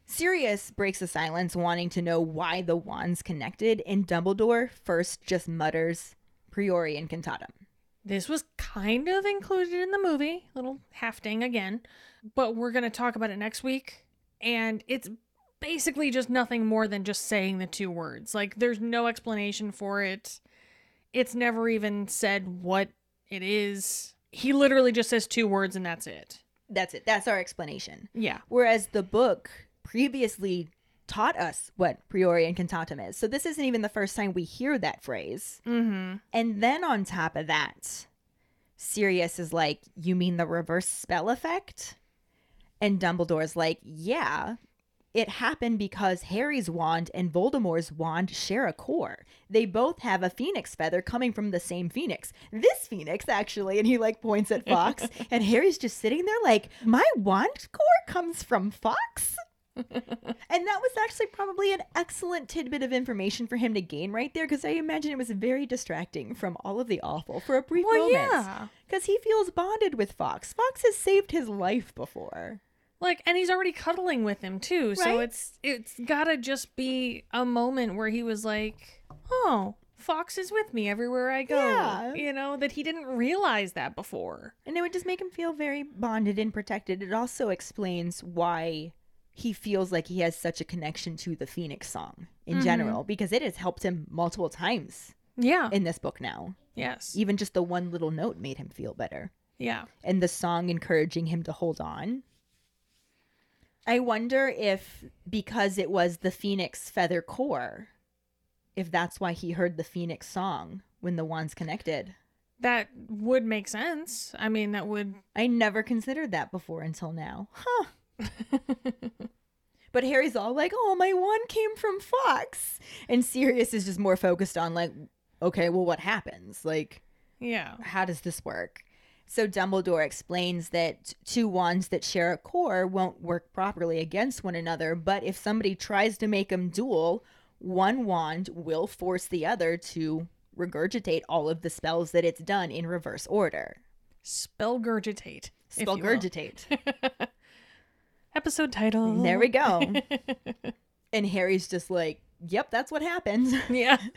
Sirius breaks the silence, wanting to know why the wands connected, and Dumbledore first just mutters Priori Incantatem. This was kind of included in the movie, little hafting again, but we're going to talk about it next week. And it's basically just nothing more than just saying the two words. Like, there's no explanation for it. It's never even said what it is. He literally just says two words and that's it. That's it. That's our explanation. Yeah. Whereas the book previously taught us what Priori Incantatem is. So this isn't even the first time we hear that phrase. Mm-hmm. And then on top of that, Sirius is like, You mean the reverse spell effect? And Dumbledore's like, Yeah. It happened because Harry's wand and Voldemort's wand share a core. They both have a phoenix feather coming from the same phoenix. This phoenix, actually, and he like points at Fawkes, and Harry's just sitting there like, My wand core comes from Fawkes? and that was actually probably an excellent tidbit of information for him to gain right there because I imagine it was very distracting from all of the awful for a brief Well, moment. yeah. Because he feels bonded with Fawkes. Fawkes has saved his life before. Like, and he's already cuddling with him too. So it's it's gotta just be a moment where he was like, "Oh, Fawkes is with me everywhere I go." Yeah. You know that he didn't realize that before. And it would just make him feel very bonded and protected. It also explains why he feels like he has such a connection to the Phoenix song in Mhm. general because it has helped him multiple times Yeah. in this book now. yes. Even just the one little note made him feel better. Yeah. and the song encouraging him to hold on. I wonder if because it was the Phoenix feather core, if that's why he heard the Phoenix song when the wands connected. That would make sense. I mean, that would. I never considered that before until now. Huh. but Harry's all like, "Oh, my wand came from Fawkes," and Sirius is just more focused on like, "Okay, well, what happens? Like, Yeah. how does this work?" So Dumbledore explains that two wands that share a core won't work properly against one another, but if somebody tries to make them duel, one wand will force the other to regurgitate all of the spells that it's done in reverse order. Spellgurgitate. if you will. Spellgurgitate. Episode title. There we go. and Harry's just like, "Yep, that's what happens." Yeah.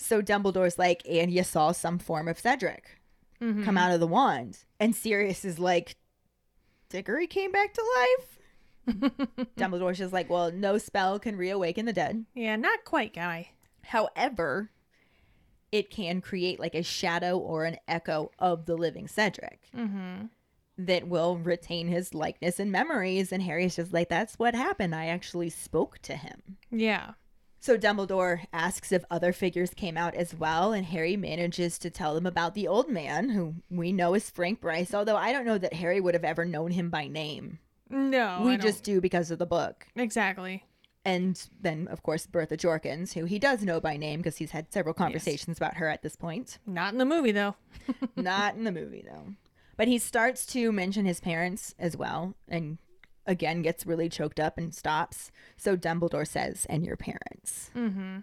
So Dumbledore's like, "And you saw some form of Cedric Mhm. come out of the wand." And Sirius is like, "Diggory came back to life." Dumbledore's just like, "Well, no spell can reawaken the dead. Yeah, not quite, guy. However, it can create like a shadow or an echo of the living Cedric." Mm-hmm. that will retain his likeness and memories. And Harry's just like, that's what happened. I actually spoke to him. Yeah. So Dumbledore asks if other figures came out as well, and Harry manages to tell them about the old man, who we know is Frank Bryce, although I don't know that Harry would have ever known him by name. No. we just do because of the book. Exactly. And then, of course, Bertha Jorkins, who he does know by name because he's had several conversations about her at this point. Not in the movie, though. Not in the movie, though. But he starts to mention his parents as well, and again gets really choked up and stops. So Dumbledore says, and your parents. Mm-hmm.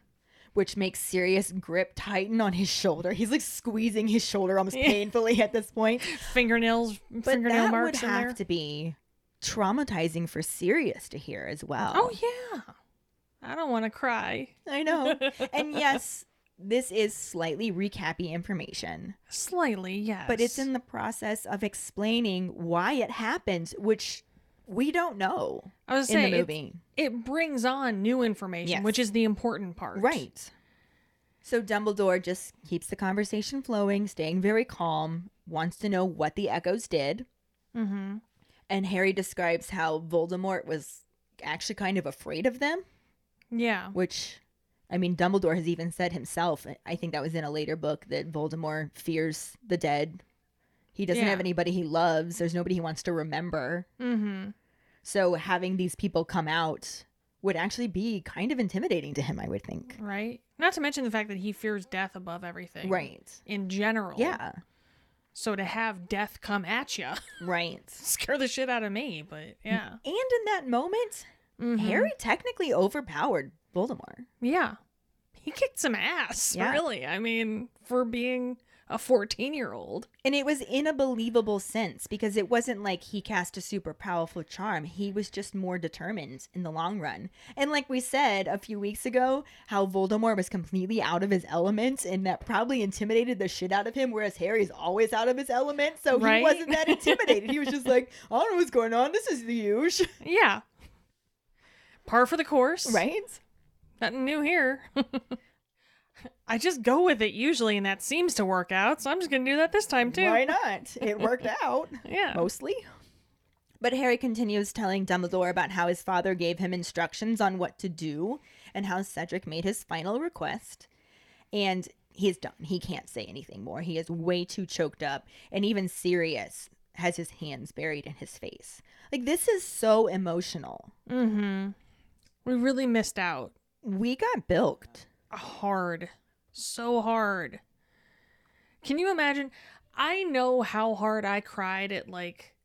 Which makes Sirius grip tighten on his shoulder. He's like squeezing his shoulder almost painfully at this point. Fingernails, But fingernail that would marks in have there. to be traumatizing for Sirius to hear as well. Oh, yeah. I don't want to cry. I know. and yes, this is slightly recappy information. Slightly, yes. but it's in the process of explaining why it happened, which we don't know I was in the saying, it- movie. It, brings on new information, Yes. which is the important part. Right. So Dumbledore just keeps the conversation flowing, staying very calm, wants to know what the echoes did. Mm-hmm. And Harry describes how Voldemort was actually kind of afraid of them, Yeah. which, I mean, Dumbledore has even said himself, I think that was in a later book, that Voldemort fears the dead. He doesn't Yeah. have anybody he loves, there's nobody he wants to remember. Mm-hmm. So having these people come out would actually be kind of intimidating to him, I would think. Right. Not to mention the fact that he fears death above everything. Right. In general. Yeah. So to have death come at you Right. scare the shit out of me, but yeah. And in that moment, Mhm. Harry technically overpowered Voldemort. Yeah. He kicked some ass, Yeah. really. I mean, for being a 14 year old. And it was in a believable sense because it wasn't like he cast a super powerful charm. He was just more determined in the long run. And like we said a few weeks ago, how Voldemort was completely out of his element and that probably intimidated the shit out of him, whereas Harry's always out of his element. So Right? he wasn't that intimidated. he was just like, I don't know what's going on. This is the usual. Yeah. Par for the course. Right? Nothing new here. I just go with it usually, and that seems to work out. So I'm just gonna do that this time too. Why not? It worked out. Yeah. mostly. But Harry continues telling Dumbledore about how his father gave him instructions on what to do and how Cedric made his final request. And he's done. He can't say anything more. He is way too choked up. And even Sirius has his hands buried in his face. Like, this is so emotional. Mm-hmm. We really missed out. We got bilked. Hard. So hard. Can you imagine? I know how hard I cried at like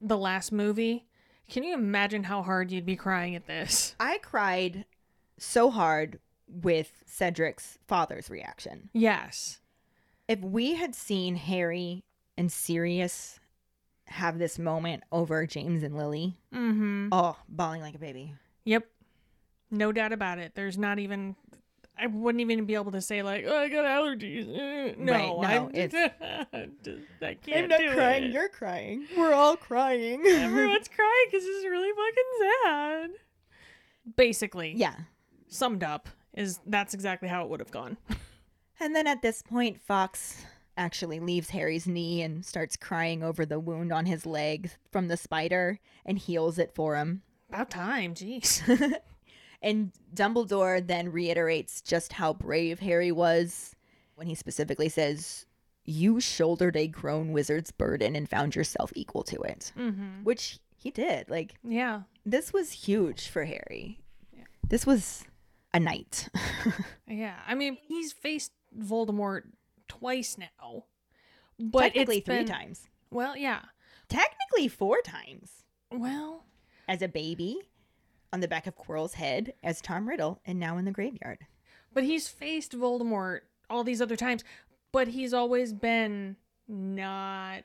the last movie. Can you imagine how hard you'd be crying at this? I cried so hard with Cedric's father's reaction. Yes. if we had seen Harry and Sirius have this moment over James and Lily, Mm-hmm. oh, bawling like a baby. Yep. No doubt about it. There's not even I wouldn't even be able to say like, "Oh, I got allergies." Uh, No, Right, no, I'm, it's- I can't do it. you're crying. We're all crying. Everyone's crying because this is really fucking sad. Basically, yeah. summed up is that's exactly how it would have gone. And then at this point, Fawkes actually leaves Harry's knee and starts crying over the wound on his leg from the spider and heals it for him. About time, jeez. And Dumbledore then reiterates just how brave Harry was when he specifically says, You shouldered a grown wizard's burden and found yourself equal to it. Mm-hmm. Which he did. Like, Yeah. this was huge for Harry. This was a night. Yeah. I mean, he's faced Voldemort twice now. But Technically, three been- times. Well, yeah. Technically, four times. Well, As a baby, on the back of Quirrell's head, as Tom Riddle, and now in the graveyard. but he's faced Voldemort all these other times, but he's always been not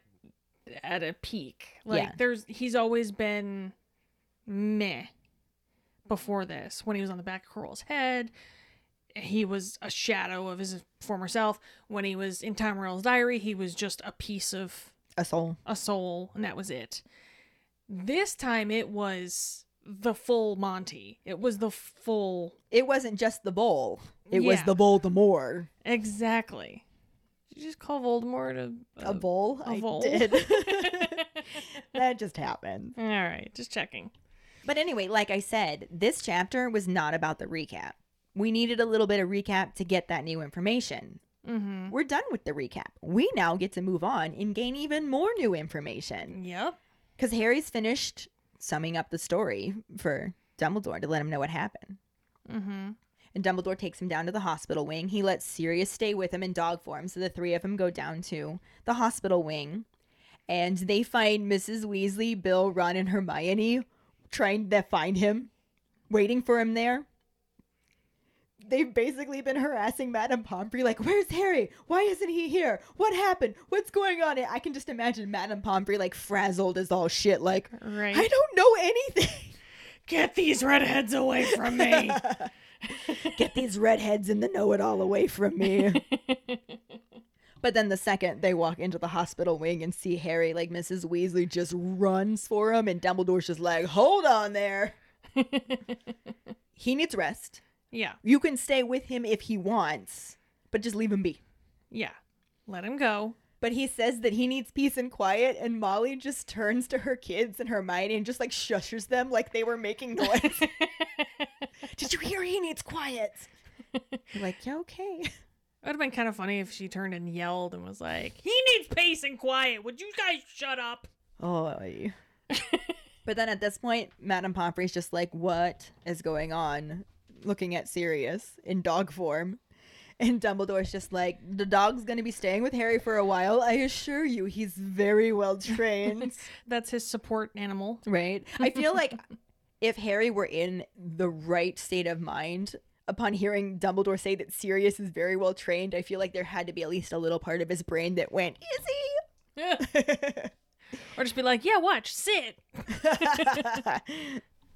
at a peak. Like Yeah. there's he's always been meh before this when he was on the back of Quirrell's head. He was a shadow of his former self. When he was in Tom Riddle's diary, he was just a piece of A soul. a soul, and that was it. This time it was the full Monty. It was the full It wasn't just the bowl. It was Yeah. the Voldemort. exactly. Did you just call Voldemort a, A bowl? a I vole? did. that just happened. All right, just checking. But anyway, like I said, this chapter was not about the recap. We needed a little bit of recap to get that new information. Mm-hmm. We're done with the recap. We now get to move on and gain even more new information. Yep. Because Harry's finished summing up the story for Dumbledore to let him know what happened. Mm-hmm. And Dumbledore takes him down to the hospital wing. He lets Sirius stay with him in dog form. So the three of them go down to the hospital wing. And they find Mrs. Weasley, Bill, Ron, and Hermione trying to find him, waiting for him there. They've basically been harassing Madame Pomfrey, like, where's Harry? Why isn't he here? What happened? What's going on? I can just imagine Madame Pomfrey, like, frazzled as all shit, like, Right. I don't know anything. Get these redheads away from me. Get these redheads in the know it all away from me. but then the second they walk into the hospital wing and see Harry, like Mrs. Weasley just runs for him, and Dumbledore's just like, hold on there. he needs rest. Yeah. You can stay with him if he wants, but just leave him be. Yeah. Let him go. But he says that he needs peace and quiet, and Molly just turns to her kids and Hermione and just like shushes them like they were making noise. Did you hear he needs quiet? Like, yeah, okay. It would have been kind of funny if she turned and yelled and was like, "He needs peace and quiet. Would you guys shut up?" Oh. but then at this point, Madame Pomfrey's just like, what is going on? Looking at Sirius in dog form. And Dumbledore's just like, the dog's going to be staying with Harry for a while. I assure you, he's very well trained. That's his support animal. right? I feel like if Harry were in the right state of mind, upon hearing Dumbledore say that Sirius is very well trained, I feel like there had to be at least a little part of his brain that went, is he? or just be like, "Yeah, watch, sit,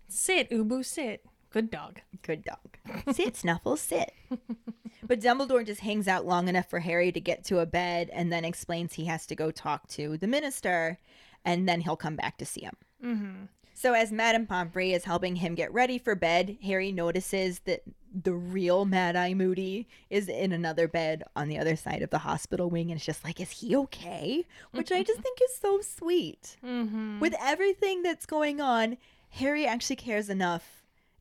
sit, Ubu, sit. Good dog." Good dog. Sit, Snuffles, sit. but Dumbledore just hangs out long enough for Harry to get to a bed and then explains he has to go talk to the minister and then he'll come back to see him. Mm-hmm. So, as Madame Pomfrey is helping him get ready for bed, Harry notices that the real Mad Eye Moody is in another bed on the other side of the hospital wing. And it's just like, is he okay? Which I just think is so sweet. Mm-hmm. With everything that's going on, Harry actually cares enough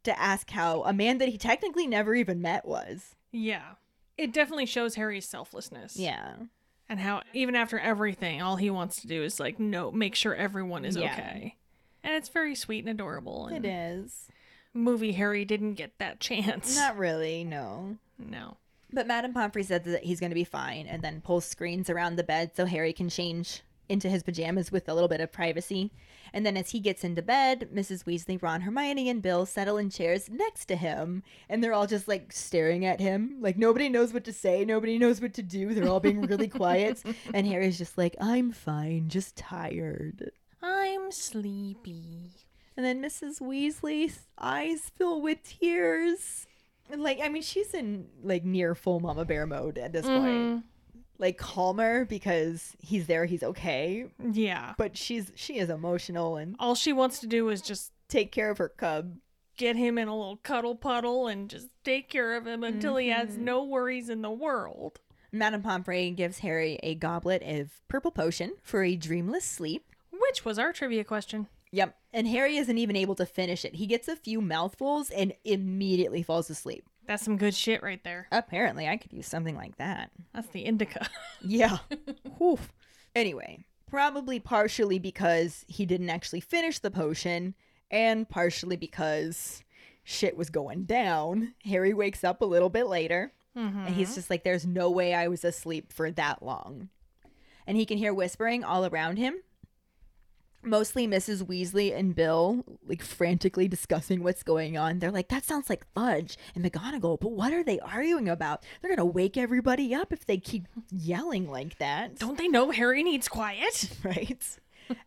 to ask how a man that he technically never even met was. Yeah. It definitely shows Harry's selflessness. Yeah. And how even after everything, all he wants to do is like no make sure everyone is Yeah. okay. And it's very sweet and adorable. And It is. movie Harry didn't get that chance. Not really, no. No. But Madame Pomfrey said that he's going to be fine and then pulls screens around the bed so Harry can change into his pajamas with a little bit of privacy. And then as he gets into bed, Mrs. Weasley, Ron, Hermione, and Bill settle in chairs next to him. And they're all just like staring at him. Like nobody knows what to say. Nobody knows what to do. They're all being really quiet. And Harry's just like, I'm fine, just tired. I'm sleepy. And then Mrs. Weasley's eyes fill with tears. And like, I mean, she's in like near full mama bear mode at this point. Mm-hmm. Like calmer because he's there, he's okay. Yeah. But she's she is emotional and All she wants to do is just take care of her cub. get him in a little cuddle puddle and just take care of him until he has Mhm. no worries in the world. Madame Pomfrey gives Harry a goblet of purple potion for a dreamless sleep. Which was our trivia question. Yep. And Harry isn't even able to finish it. He gets a few mouthfuls and immediately falls asleep. That's some good shit right there. Apparently, I could use something like that. That's the indica. Yeah. Whew. Anyway, probably partially because he didn't actually finish the potion, and partially because shit was going down. Harry wakes up a little bit later, and he's mm-hmm. just like, There's no way I was asleep for that long. And he can hear whispering all around him. Mostly Mrs. Weasley and Bill, like frantically discussing what's going on. They're like, that sounds like Fudge and McGonagall, but what are they arguing about? They're going to wake everybody up if they keep yelling like that. Don't they know Harry needs quiet? right?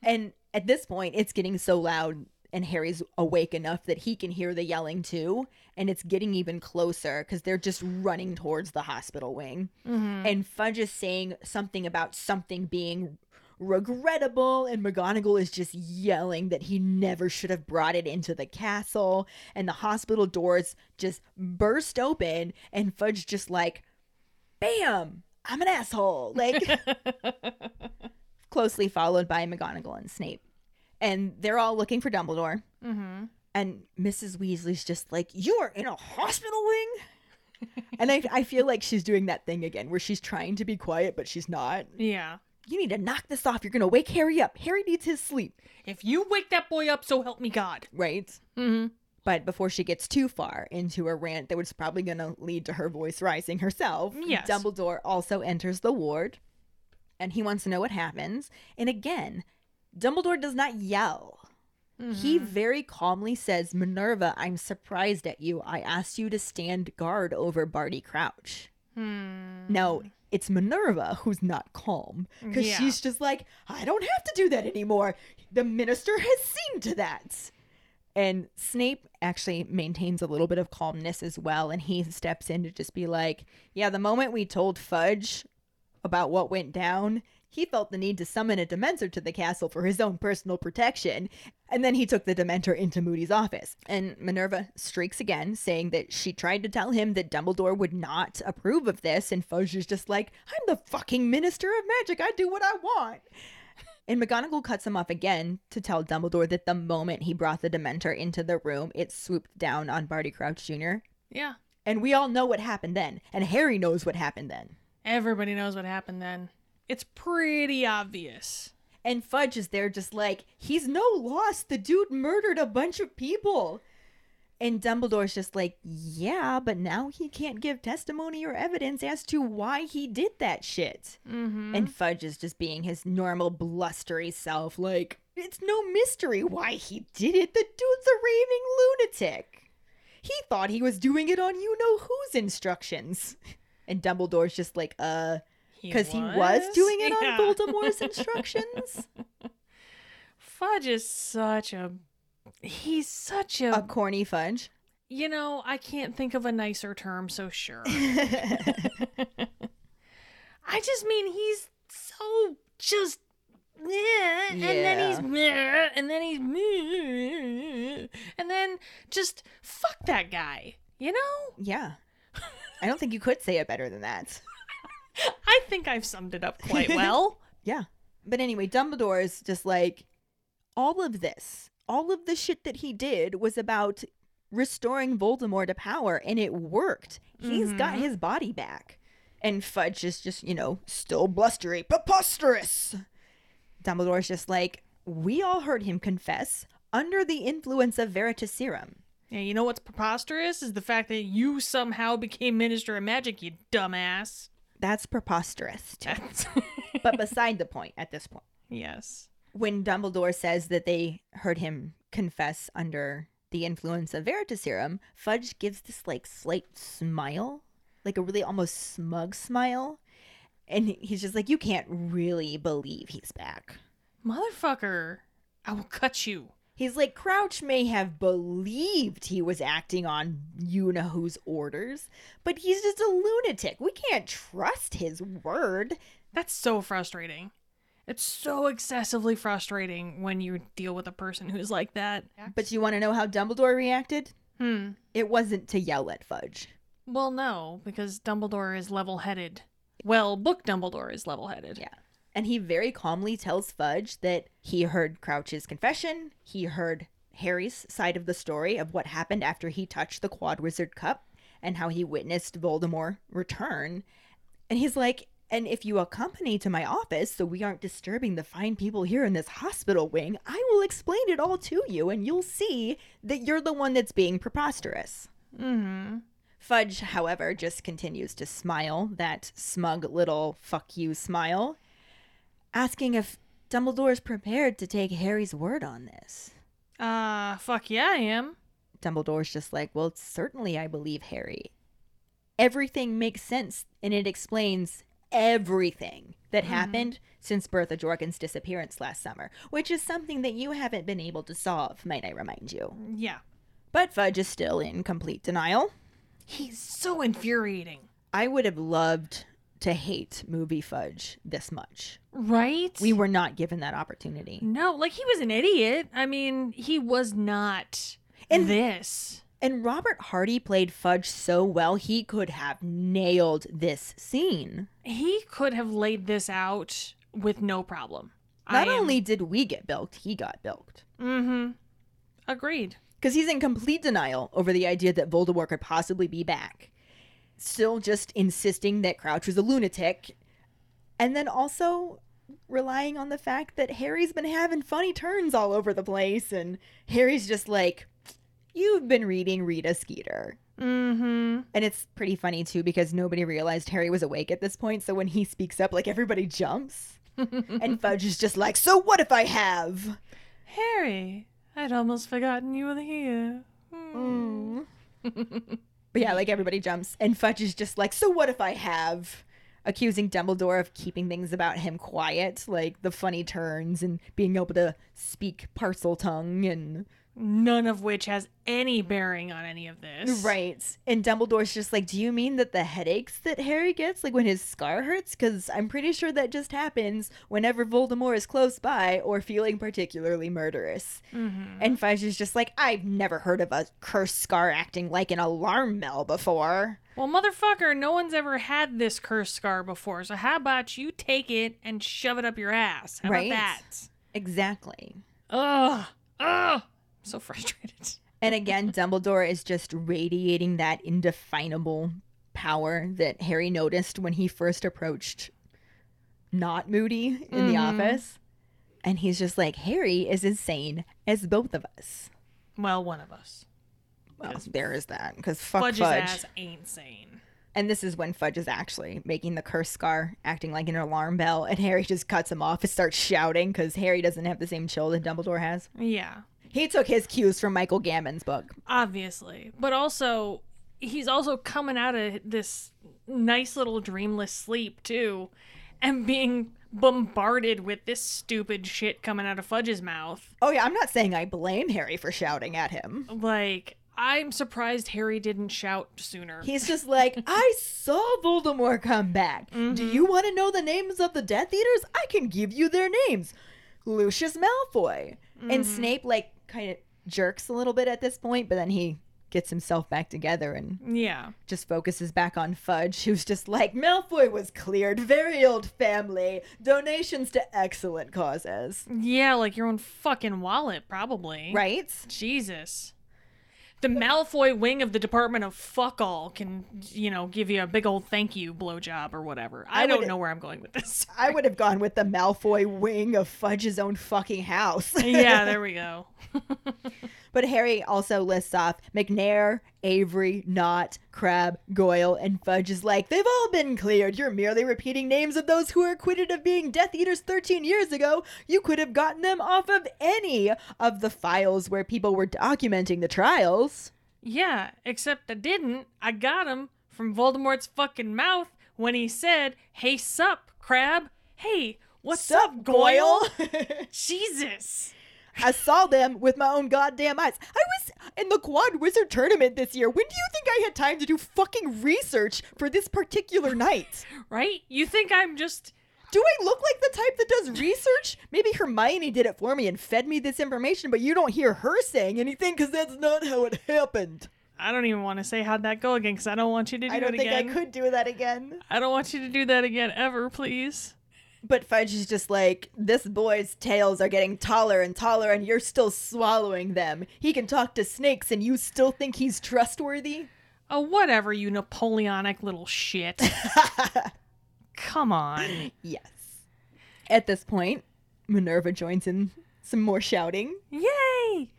and at this point, it's getting so loud, and Harry's awake enough that he can hear the yelling too. And it's getting even closer because they're just running towards the hospital wing. Mm-hmm. And Fudge is saying something about something being regrettable, and McGonagall is just yelling that he never should have brought it into the castle. And the hospital doors just burst open, and Fudge just like, bam, I'm an asshole. Like, closely followed by McGonagall and Snape. And they're all looking for Dumbledore. Mm-hmm. And Mrs. Weasley's just like, You are in a hospital wing? and I, I feel like she's doing that thing again where she's trying to be quiet, but she's not. Yeah. You need to knock this off. You're going to wake Harry up. Harry needs his sleep. If you wake that boy up, so help me God. Right? Mm-hmm. But before she gets too far into a rant that was probably going to lead to her voice rising herself, Yes. Dumbledore also enters the ward and he wants to know what happens. And again, Dumbledore does not yell. He very calmly says, Minerva, I'm surprised at you. I asked you to stand guard over Barty Crouch. Hmm. Now, it's Minerva who's not calm because Yeah. she's just like, I don't have to do that anymore. The minister has seen to that. And Snape actually maintains a little bit of calmness as well. And he steps in to just be like, Yeah, the moment we told Fudge about what went down, he felt the need to summon a Dementor to the castle for his own personal protection. And then he took the Dementor into Moody's office. And Minerva streaks again, saying that she tried to tell him that Dumbledore would not approve of this. And Fudge is just like, I'm the fucking Minister of Magic. I do what I want. And McGonagall cuts him off again to tell Dumbledore that the moment he brought the Dementor into the room, it swooped down on Barty Crouch Jr. Yeah. And we all know what happened then. And Harry knows what happened then. Everybody knows what happened then. It's pretty obvious. And Fudge is there just like, he's no loss. The dude murdered a bunch of people. And Dumbledore's just like, yeah, but now he can't give testimony or evidence as to why he did that shit. Mm-hmm. And Fudge is just being his normal blustery self, like, it's no mystery why he did it. The dude's a raving lunatic. He thought he was doing it on you know whose instructions. And Dumbledore's just like, uh, because he was doing it on Yeah. Voldemort's instructions. Fudge is such a. He's such a. a corny fudge. you know, I can't think of a nicer term, so sure. I just mean he's so just. meh, And then he's. meh, And then he's. meh, And then just fuck that guy. You know? Yeah. I don't think you could say it better than that. I think I've summed it up quite well. Yeah. But anyway, Dumbledore is just like, all of this, all of the shit that he did was about restoring Voldemort to power, and it worked. He's got mm-hmm. his body back. And Fudge is just, you know, still blustery, preposterous. Dumbledore's just like, we all heard him confess under the influence of Veritaserum. yeah, you know what's preposterous is the fact that you somehow became Minister of Magic, you dumbass. That's preposterous. That's- but beside the point at this point. yes. when Dumbledore says that they heard him confess under the influence of Veritaserum, Fudge gives this like slight smile, like a really almost smug smile. And he's just like, You can't really believe he's back. Motherfucker, I will cut you. He's like, Crouch may have believed he was acting on you know whose orders, but he's just a lunatic. We can't trust his word. That's so frustrating. It's so excessively frustrating when you deal with a person who's like that. But you want to know how Dumbledore reacted? Hmm. It wasn't to yell at Fudge. Well, no, because Dumbledore is level headed. Well, book Dumbledore is level headed. Yeah. And he very calmly tells Fudge that he heard Crouch's confession, he heard Harry's side of the story of what happened after he touched the Quad Wizard Cup and how he witnessed Voldemort return. And he's like, and if you accompany to my office so we aren't disturbing the fine people here in this hospital wing, I will explain it all to you and you'll see that you're the one that's being preposterous. Mm-hmm. Fudge, however, just continues to smile, that smug little fuck you smile, asking if Dumbledore's prepared to take Harry's word on this. Uh, fuck yeah, I am. Dumbledore's just like, well, certainly I believe Harry. Everything makes sense and it explains everything that happened since Bertha Jorkins' disappearance last summer, which is something that you haven't been able to solve, might I remind you. Yeah. But Fudge is still in complete denial. He's so infuriating. I would have loved to hate movie Fudge this much. Right? We were not given that opportunity. No, like he was an idiot. I mean, he was not And- this. And Robert Hardy played Fudge so well, he could have nailed this scene. He could have laid this out with no problem. Not only did we get bilked, he got bilked. Mm-hmm. Agreed. Because he's in complete denial over the idea that Voldemort could possibly be back. Still just insisting that Crouch was a lunatic. And then also relying on the fact that Harry's been having funny turns all over the place. And Harry's just like, You've been reading Rita Skeeter. Mm-hmm. And it's pretty funny too because nobody realized Harry was awake at this point. So when he speaks up, like everybody jumps. and Fudge is just like, So what if I have? Harry, I'd almost forgotten you were here. Mm. but yeah, like everybody jumps, and Fudge is just like, "So what if I have?" Accusing Dumbledore of keeping things about him quiet, like the funny turns and being able to speak Parseltongue and None of which has any bearing on any of this. right. And Dumbledore's just like, "Do you mean that the headaches that Harry gets, like when his scar hurts? Because I'm pretty sure that just happens whenever Voldemort is close by or feeling particularly murderous." Mm-hmm. And Fudge is just like, "I've never heard of a cursed scar acting like an alarm bell before." Well, motherfucker, no one's ever had this curse scar before, so how about you take it and shove it up your ass? How Right. about that? Exactly. Ugh. Ugh. So frustrated. And again, Dumbledore is just radiating that indefinable power that Harry noticed when he first approached not Moody in the Mhm. office. And he's just like, Harry is insane as both of us. Well, one of us. Well, there is that. Because fuck Fudge's Fudge. ass ain't sane. And this is when Fudge is actually making the curse scar, acting like an alarm bell. And Harry just cuts him off and starts shouting because Harry doesn't have the same chill that Dumbledore has. Yeah. He took his cues from Michael Gambon's book. Obviously. But also, he's also coming out of this nice little dreamless sleep, too, and being bombarded with this stupid shit coming out of Fudge's mouth. Oh, yeah, I'm not saying I blame Harry for shouting at him. Like, I'm surprised Harry didn't shout sooner. He's just like, I saw Voldemort come back. Do mm-hmm. you want to know the names of the Death Eaters? I can give you their names. Lucius Malfoy. And mm-hmm. Snape, like, kind of jerks a little bit at this point, but then he gets himself back together and yeah. just focuses back on Fudge, who's just like, Malfoy was cleared. Very old family. Donations to excellent causes. Yeah, like your own fucking wallet, probably. Right? Jesus. The Malfoy wing of the Department of Fuck All can, you know, give you a big old thank you blowjob or whatever. I, I don't know where I'm going with this. I would have gone with the Malfoy wing of Fudge's own fucking house. yeah, there we go. But Harry also lists off Macnair, Avery, Nott, Crabbe, Goyle, and Fudge is like, they've all been cleared. You're merely repeating names of those who were acquitted of being Death Eaters 13 years ago. You could have gotten them off of any of the files where people were documenting the trials. Yeah, except I didn't. I got them from Voldemort's fucking mouth when he said, "Hey, sup, Crabbe? Hey, what's Sup, up, Goyle?" Goyle? Jesus. I saw them with my own goddamn eyes. I was in the Quad Wizard tournament this year. When do you think I had time to do fucking research for this particular night? Right? You think I'm just Do I look like the type that does research? Maybe Hermione did it for me and fed me this information, but you don't hear her saying anything because that's not how it happened. I don't even want to say how'd that go again because I don't want you to do it again. I don't think again. I could do that again. I don't want you to do that again ever, please. But Fudge is just like, this boy's tales are getting taller and taller, and you're still swallowing them. He can talk to snakes, and you still think he's trustworthy? Oh, whatever, you Napoleonic little shit. Come on. Yes. At this point, Minerva joins in some more shouting. Yay!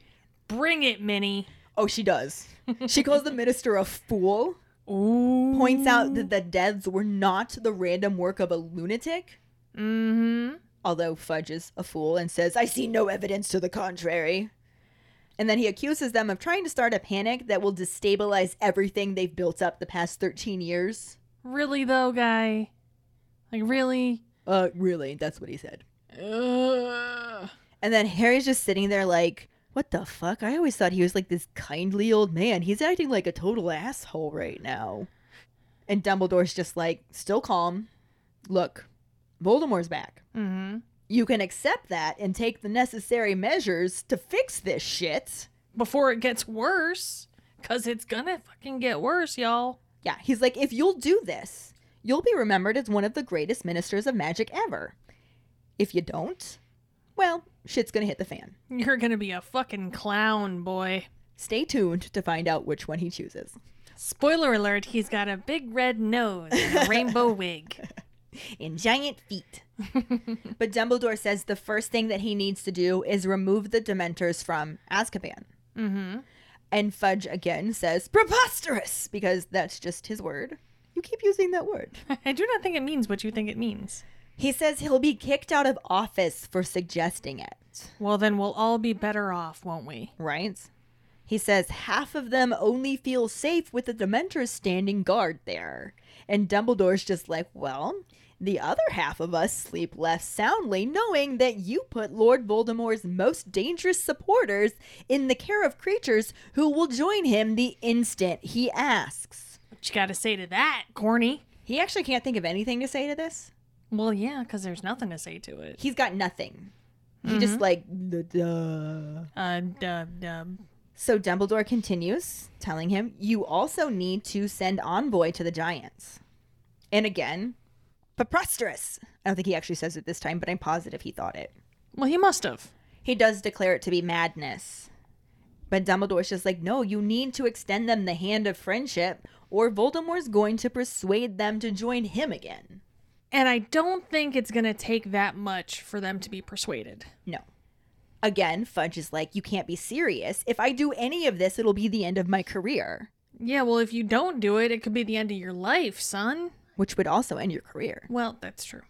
Bring it, Minnie. Oh, she does. She calls the minister a fool, Ooh. points out that the deaths were not the random work of a lunatic, Mm-hmm. although Fudge is a fool and says, I see no evidence to the contrary. And then he accuses them of trying to start a panic that will destabilize everything they've built up the past 13 years. Really though, guy? Like really? Uh, really, that's what he said. Ugh. And then Harry's just sitting there like, what the fuck? I always thought he was like this kindly old man. He's acting like a total asshole right now. And Dumbledore's just like, still calm. Look, Voldemort's back. Mm-hmm. You can accept that and take the necessary measures to fix this shit. Before it gets worse. Cause it's gonna fucking get worse, y'all. Yeah, he's like, if you'll do this, you'll be remembered as one of the greatest ministers of magic ever. If you don't, well, shit's gonna hit the fan. You're gonna be a fucking clown, boy. Stay tuned to find out which one he chooses. Spoiler alert, he's got a big red nose and a rainbow wig. In giant feet. but Dumbledore says the first thing that he needs to do is remove the Dementors from Azkaban. Mm-hmm. And Fudge again says preposterous because that's just his word. You keep using that word. I do not think it means what you think it means. He says he'll be kicked out of office for suggesting it, Well, then we'll all be better off, won't we? right? He says half of them only feel safe with the Dementors standing guard there. And Dumbledore's just like, well, the other half of us sleep less soundly knowing that you put Lord Voldemort's most dangerous supporters in the care of creatures who will join him the instant he asks. What you gotta say to that, corny? He actually can't think of anything to say to this. Well, yeah, because there's nothing to say to it. He's got nothing. He just like, "Duh, duh." Uh, dub, dub. So Dumbledore continues, telling him, You also need to send envoy to the giants. And again, preposterous. I don't think he actually says it this time, but I'm positive he thought it. Well, he must have. He does declare it to be madness. But Dumbledore's just like, No, you need to extend them the hand of friendship, or Voldemort's going to persuade them to join him again. And I don't think it's gonna take that much for them to be persuaded. No. Again, Fudge is like, You can't be serious. If I do any of this, it'll be the end of my career, Yeah, well, if you don't do it, it could be the end of your life, son. Which would also end your career. Well, that's true.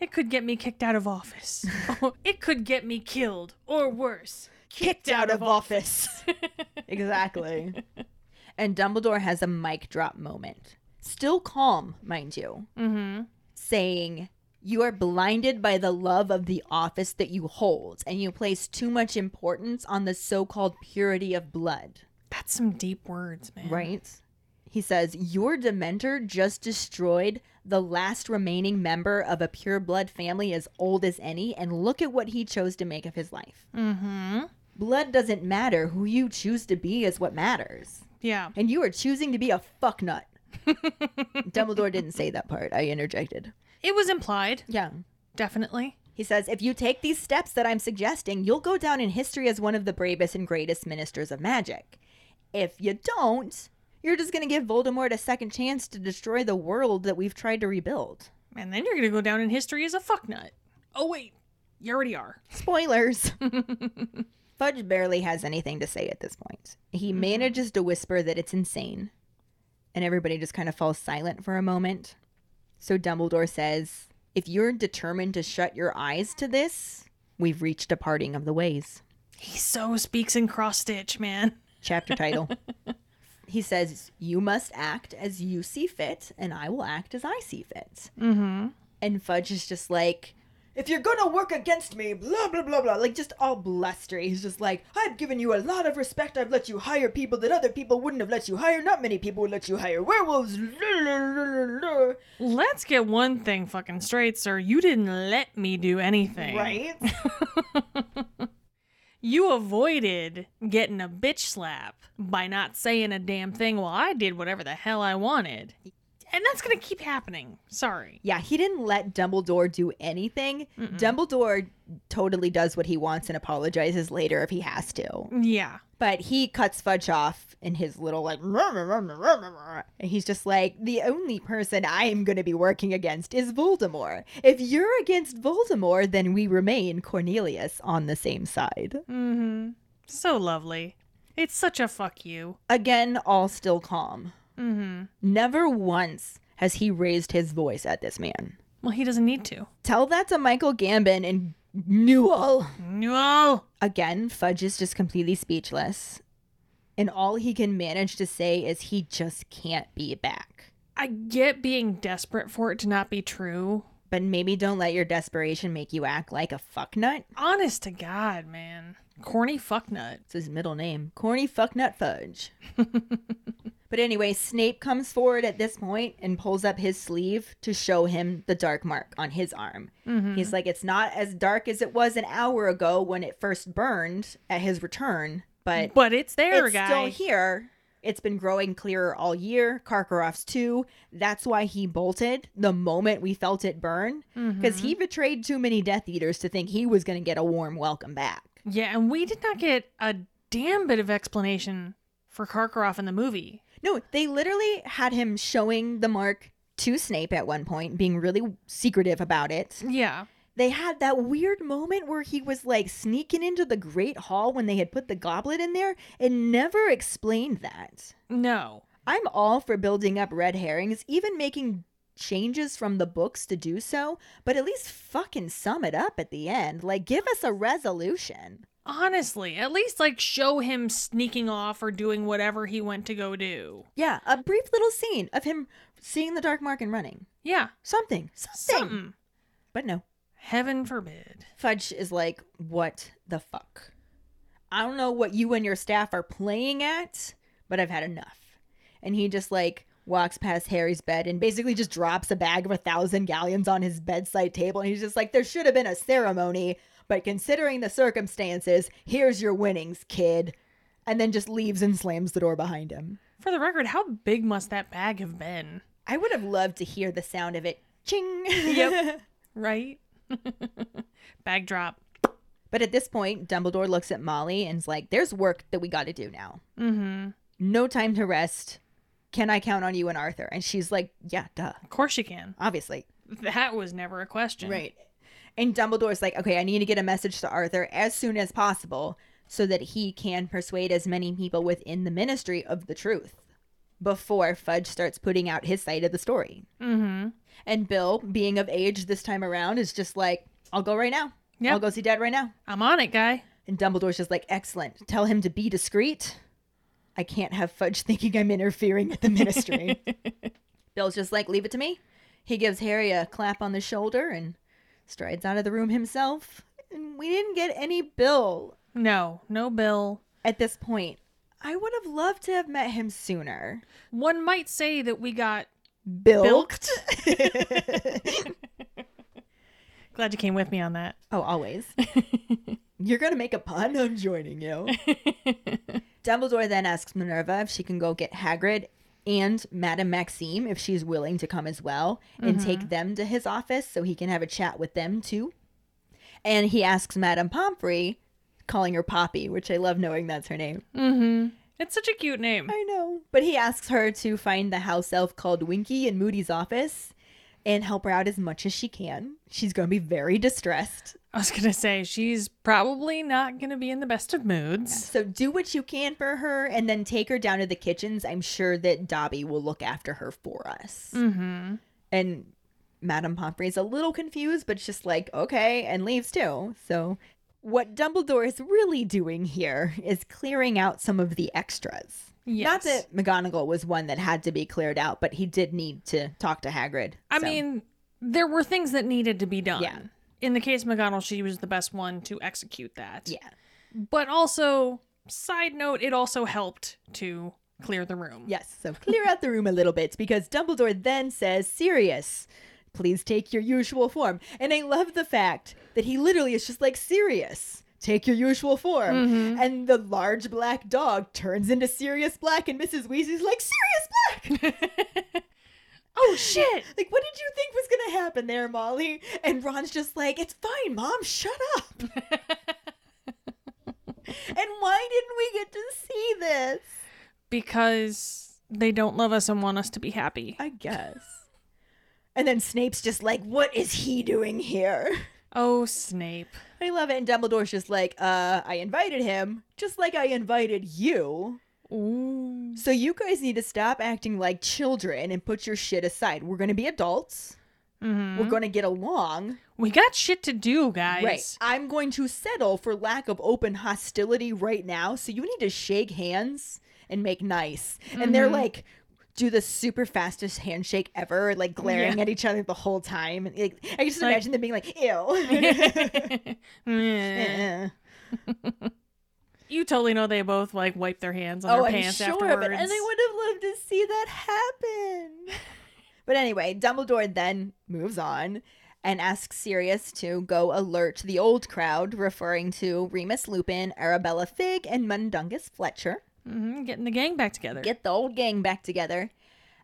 It could get me kicked out of office. Oh, it could get me killed, or worse, kicked out of office. exactly. And Dumbledore has a mic drop moment. Still calm, mind you. Mm-hmm. Saying, You are blinded by the love of the office that you hold, and you place too much importance on the so called purity of blood. That's some deep words, man. Right? He says, Your Dementor just destroyed the last remaining member of a pure blood family as old as any, and look at what he chose to make of his life. Mm-hmm. Blood doesn't matter. Who you choose to be is what matters. Yeah. And you are choosing to be a fucknut. Dumbledore didn't say that part. I interjected. It was implied, Yeah. definitely. He says, if you take these steps that I'm suggesting, you'll go down in history as one of the bravest and greatest ministers of magic. If you don't, you're just going to give Voldemort a second chance to destroy the world that we've tried to rebuild. And then you're gonna go down in history as a fucknut. Oh wait, you already are. Spoilers. Fudge barely has anything to say at this point. He mm-hmm. manages to whisper that it's insane, and everybody just kind of falls silent for a moment. So Dumbledore says, If you're determined to shut your eyes to this, we've reached a parting of the ways. He so speaks in cross stitch, man. Chapter title. he says, You must act as you see fit, and I will act as I see fit. Mm-hmm. And Fudge is just like, if you're gonna work against me, blah blah blah blah, like just all blustery. He's just like, I've given you a lot of respect. I've let you hire people that other people wouldn't have let you hire. Not many people would let you hire werewolves. Let's get one thing fucking straight, sir. You didn't let me do anything. Right? You avoided getting a bitch slap by not saying a damn thing while I did whatever the hell I wanted. And that's going to keep happening. Sorry. Yeah, he didn't let Dumbledore do anything. Dumbledore totally does what he wants and apologizes later if he has to. Yeah. But he cuts Fudge off in his little like and he's just like the only person I am going to be working against is Voldemort. If you're against Voldemort, then we remain Cornelius on the same side. Mm-hmm. So lovely. It's such a fuck you. Again, all still calm. Mm-hmm. Never once has he raised his voice at this man. Well, he doesn't need to. Tell that to Michael Gambon and Newell. No. Again, Fudge is just completely speechless. And all he can manage to say is he just can't be back. I get being desperate for it to not be true. But maybe don't let your desperation make you act like a fucknut. Honest to God, man. Corny fucknut. It's his middle name. Corny fucknut Fudge. but anyway, Snape comes forward at this point and pulls up his sleeve to show him the dark mark on his arm. Mm-hmm. He's like, it's not as dark as it was an hour ago when it first burned at his return, but But it's there, it's guy. still here. It's been growing clearer all year. Karkaroff's too. That's why he bolted the moment we felt it burn, because he mm-hmm. betrayed too many Death Eaters to think he was going to get a warm welcome back. Yeah, and we did not get a damn bit of explanation for Karkaroff in the movie. No, they literally had him showing the mark to Snape at one point, being really secretive about it. Yeah. They had that weird moment where he was like sneaking into the Great Hall when they had put the goblet in there and never explained that. No. I'm all for building up red herrings, even making changes from the books to do so, but at least fucking sum it up at the end. Like, give us a resolution. Honestly, at least like show him sneaking off or doing whatever he went to go do. Yeah, a brief little scene of him seeing the dark mark and running. Yeah. Something. Something. Something. But no. Heaven forbid. Fudge is like, what the fuck? I don't know what you and your staff are playing at, but I've had enough. And he just like walks past Harry's bed and basically just drops a bag of a thousand galleons on his bedside table. And he's just like, there should have been a ceremony, but considering the circumstances, here's your winnings, kid. And then just leaves and slams the door behind him. For the record, how big must that bag have been? I would have loved to hear the sound of it. Ching. Yep. Right? bag drop. But at this point, Dumbledore looks at Molly and's like, there's work that we got to do now. Mm-hmm. No time to rest. Can I count on you and Arthur? And she's like, yeah, duh, Of course you can. obviously. That was never a question. Right. And Dumbledore's like, okay, I need to get a message to Arthur as soon as possible so that he can persuade as many people within the ministry of the truth before Fudge starts putting out his side of the story. Mm-hmm. And Bill, being of age this time around, is just like, I'll go right now. Yep. I'll go see Dad right now. I'm on it, guy. And Dumbledore's just like, excellent. Tell him to be discreet. I can't have Fudge thinking I'm interfering with the ministry. Bill's just like, leave it to me. He gives Harry a clap on the shoulder and strides out of the room himself. And we didn't get any Bill No, no bill. at this point. I would have loved to have met him sooner. One might say that we got. Bilked? Glad you came with me on that. oh, always. You're going to make a pun? I'm joining you. Dumbledore then asks Minerva if she can go get Hagrid and Madame Maxime if she's willing to come as well and take them to his office so he can have a chat with them too. And he asks Madame Pomfrey, calling her Poppy, which I love knowing that's her name. Mm-hmm. It's such a cute name. I know. But he asks her to find the house elf called Winky in Moody's office and help her out as much as she can. She's going to be very distressed. I was gonna say she's probably not gonna be in the best of moods. So do what you can for her and then take her down to the kitchens. I'm sure that Dobby will look after her for us. Mm-hmm. And Madame Pomfrey's a little confused, but just like, okay, and leaves too. So what Dumbledore is really doing here is clearing out some of the extras. Not Yes. that McGonagall was one that had to be cleared out, but he did need to talk to Hagrid. I So, mean, there were things that needed to be done. Yeah. In the case of McGonagall, she was the best one to execute that. yeah. But also, side note, it also helped to clear the room. Yes, so clear out the room a little bit because Dumbledore then says, Sirius, please take your usual form. And I love the fact that he literally is just like, Sirius, take your usual form. Mm-hmm. And the large black dog turns into Sirius Black, and Mrs. Weasley's like, Sirius Black! Oh shit! Like, what did you think was going to happen there, Molly? And Ron's just like, it's fine, Mom, shut up. and why didn't we get to see this? because they don't love us and want us to be happy. I guess. And then Snape's just like, what is he doing here? Oh, Snape. I love it. And Dumbledore's just like, uh, I invited him, just like I invited you. Ooh. So you guys need to stop acting like children and put your shit aside. We're going to be adults. hmm We're going to get along. We got shit to do, guys. Right. I'm going to settle for lack of open hostility right now. So you need to shake hands and make nice. And they're Mhm. like, do the super fastest handshake ever, like glaring Yeah. at each other the whole time. And, Like, I just Like- imagine them being like, ew. You totally know they both like wipe their hands on oh, their I'm pants sure afterwards. it. And I would have loved to see that happen. but anyway, Dumbledore then moves on and asks Sirius to go alert the old crowd, referring to Remus Lupin, Arabella Figg, and Mundungus Fletcher. Mhm, getting the gang back together. Get the old gang back together.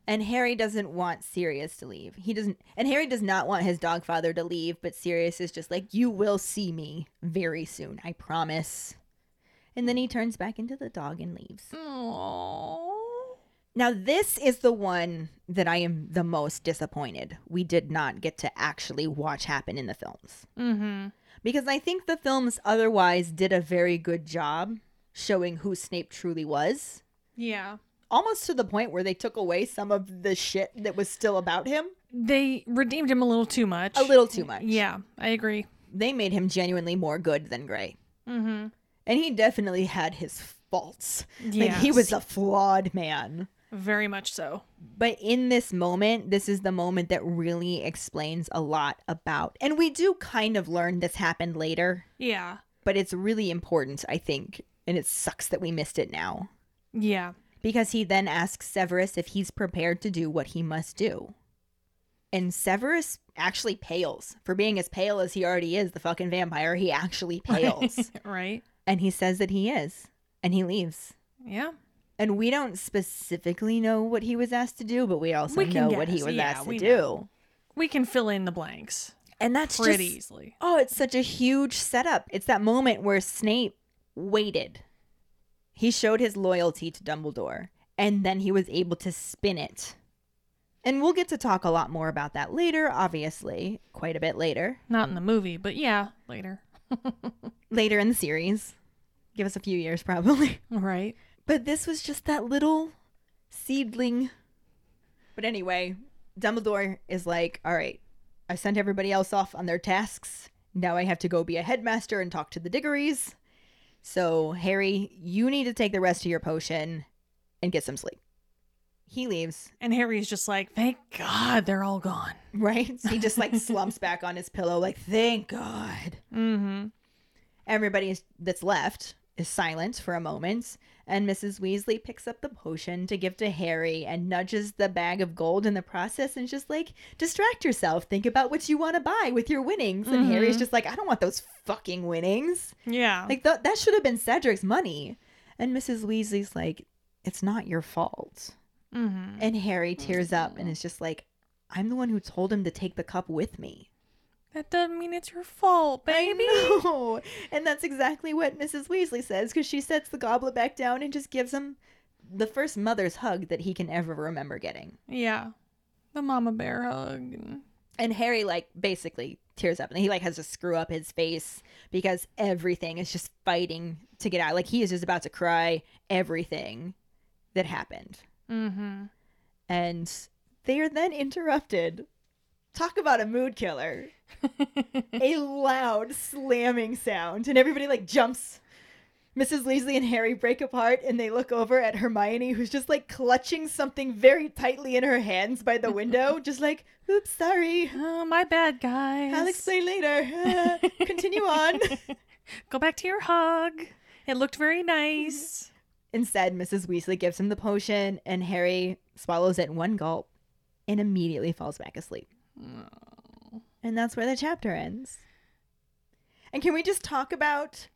And Harry doesn't want Sirius to leave. He doesn't and Harry does not want his dog father to leave, but Sirius is just like, You will see me very soon, I promise. And then he turns back into the dog and leaves. Aww. Now, this is the one that I am the most disappointed we did not get to actually watch happen in the films. Mm-hmm. Because I think the films otherwise did a very good job showing who Snape truly was. Yeah. Almost to the point where they took away some of the shit that was still about him. They redeemed him a little too much. A little too much. Yeah, I agree. They made him genuinely more good than Gray. Mm-hmm. And he definitely had his faults. Yeah. Like, he was a flawed man. very much so. But in this moment, this is the moment that really explains a lot about. And we do kind of learn this happened later, Yeah. but it's really important, I think. And it sucks that we missed it now. Yeah. Because he then asks Severus if he's prepared to do what he must do. And Severus actually pales. For being as pale as he already is, the fucking vampire, he actually pales. right. And he says that he is. And he leaves. Yeah. And we don't specifically know what he was asked to do, but we also We know what he was Yeah, asked to do. know. We can fill in the blanks And that's pretty just easily. oh, it's such a huge setup. It's that moment where Snape waited. He showed his loyalty to Dumbledore, and then he was able to spin it. And we'll get to talk a lot more about that later, obviously, quite a bit later. Not in the movie, but yeah, later. Later in the series. Give us a few years probably. Right. But this was just that little seedling. But anyway, Dumbledore is like, all right, I sent everybody else off on their tasks. Now I have to go be a headmaster and talk to the Diggorys. So, Harry, you need to take the rest of your potion and get some sleep. He leaves, And Harry's just like, thank God they're all gone. right? He just like slumps back on his pillow, like, thank God. Mm-hmm. Everybody that's left is silent for a moment, and Mrs. Weasley picks up the potion to give to Harry and nudges the bag of gold in the process and just like, distract yourself. Think about what you want to buy with your winnings. And Harry's Mhm. just like, I don't want those fucking winnings. Yeah. Like, th- that should have been Cedric's money. And Mrs. Weasley's like, it's not your fault. Mm-hmm. And Harry tears up and is just like, I'm the one who told him to take the cup with me. That doesn't mean it's your fault, baby. I know. And that's exactly what Mrs. Weasley says because she sets the goblet back down and just gives him the first mother's hug that he can ever remember getting. Yeah. The mama bear hug. And Harry, like, basically tears up and he, like, has to screw up his face because everything is just fighting to get out. Like, he is just about to cry everything that happened. Mm-hmm. And they are then interrupted. Talk about a mood killer. a loud slamming sound, and everybody like jumps. Mrs. Weasley and Harry break apart, and they look over at Hermione, who's just like clutching something very tightly in her hands by the window, just like, "Oops, sorry. Oh, my bad, guys. I'll explain later. Uh, continue on." Go back to your hug. It looked very nice. Instead, Mrs. Weasley gives him the potion, and Harry swallows it in one gulp and immediately falls back asleep. And that's where the chapter ends. And can we just talk about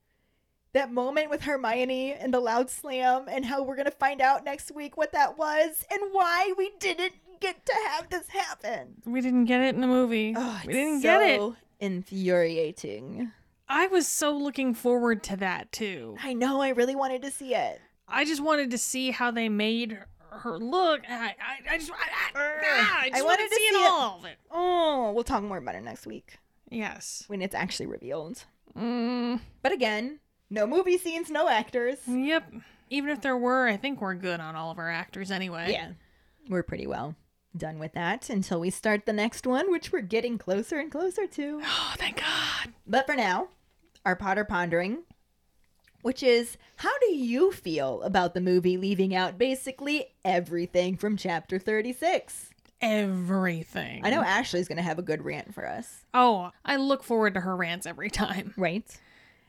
that moment with Hermione and the loud slam and how we're going to find out next week what that was and why we didn't get to have this happen. We didn't get it in the movie. Oh, we didn't get it. so Infuriating. I was so looking forward to that too. I know. I really wanted to see it. I just wanted to see how they made her look. I, I, I just, I, I, ah, I just I wanted wanted to to see see it it. all of it. Oh, we'll talk more about it next week Yes. when it's actually revealed. Mm, But again, no movie scenes, no actors. yep. Even if there were, I think we're good on all of our actors anyway. Yeah, we're pretty well done with that until we start the next one, which we're getting closer and closer to. Oh, thank God. But for now, our Potter Pondering, which is how do you feel about the movie leaving out basically everything from chapter 36? Everything. I know Ashley's going to have a good rant for us. Oh, I look forward to her rants every time. Right.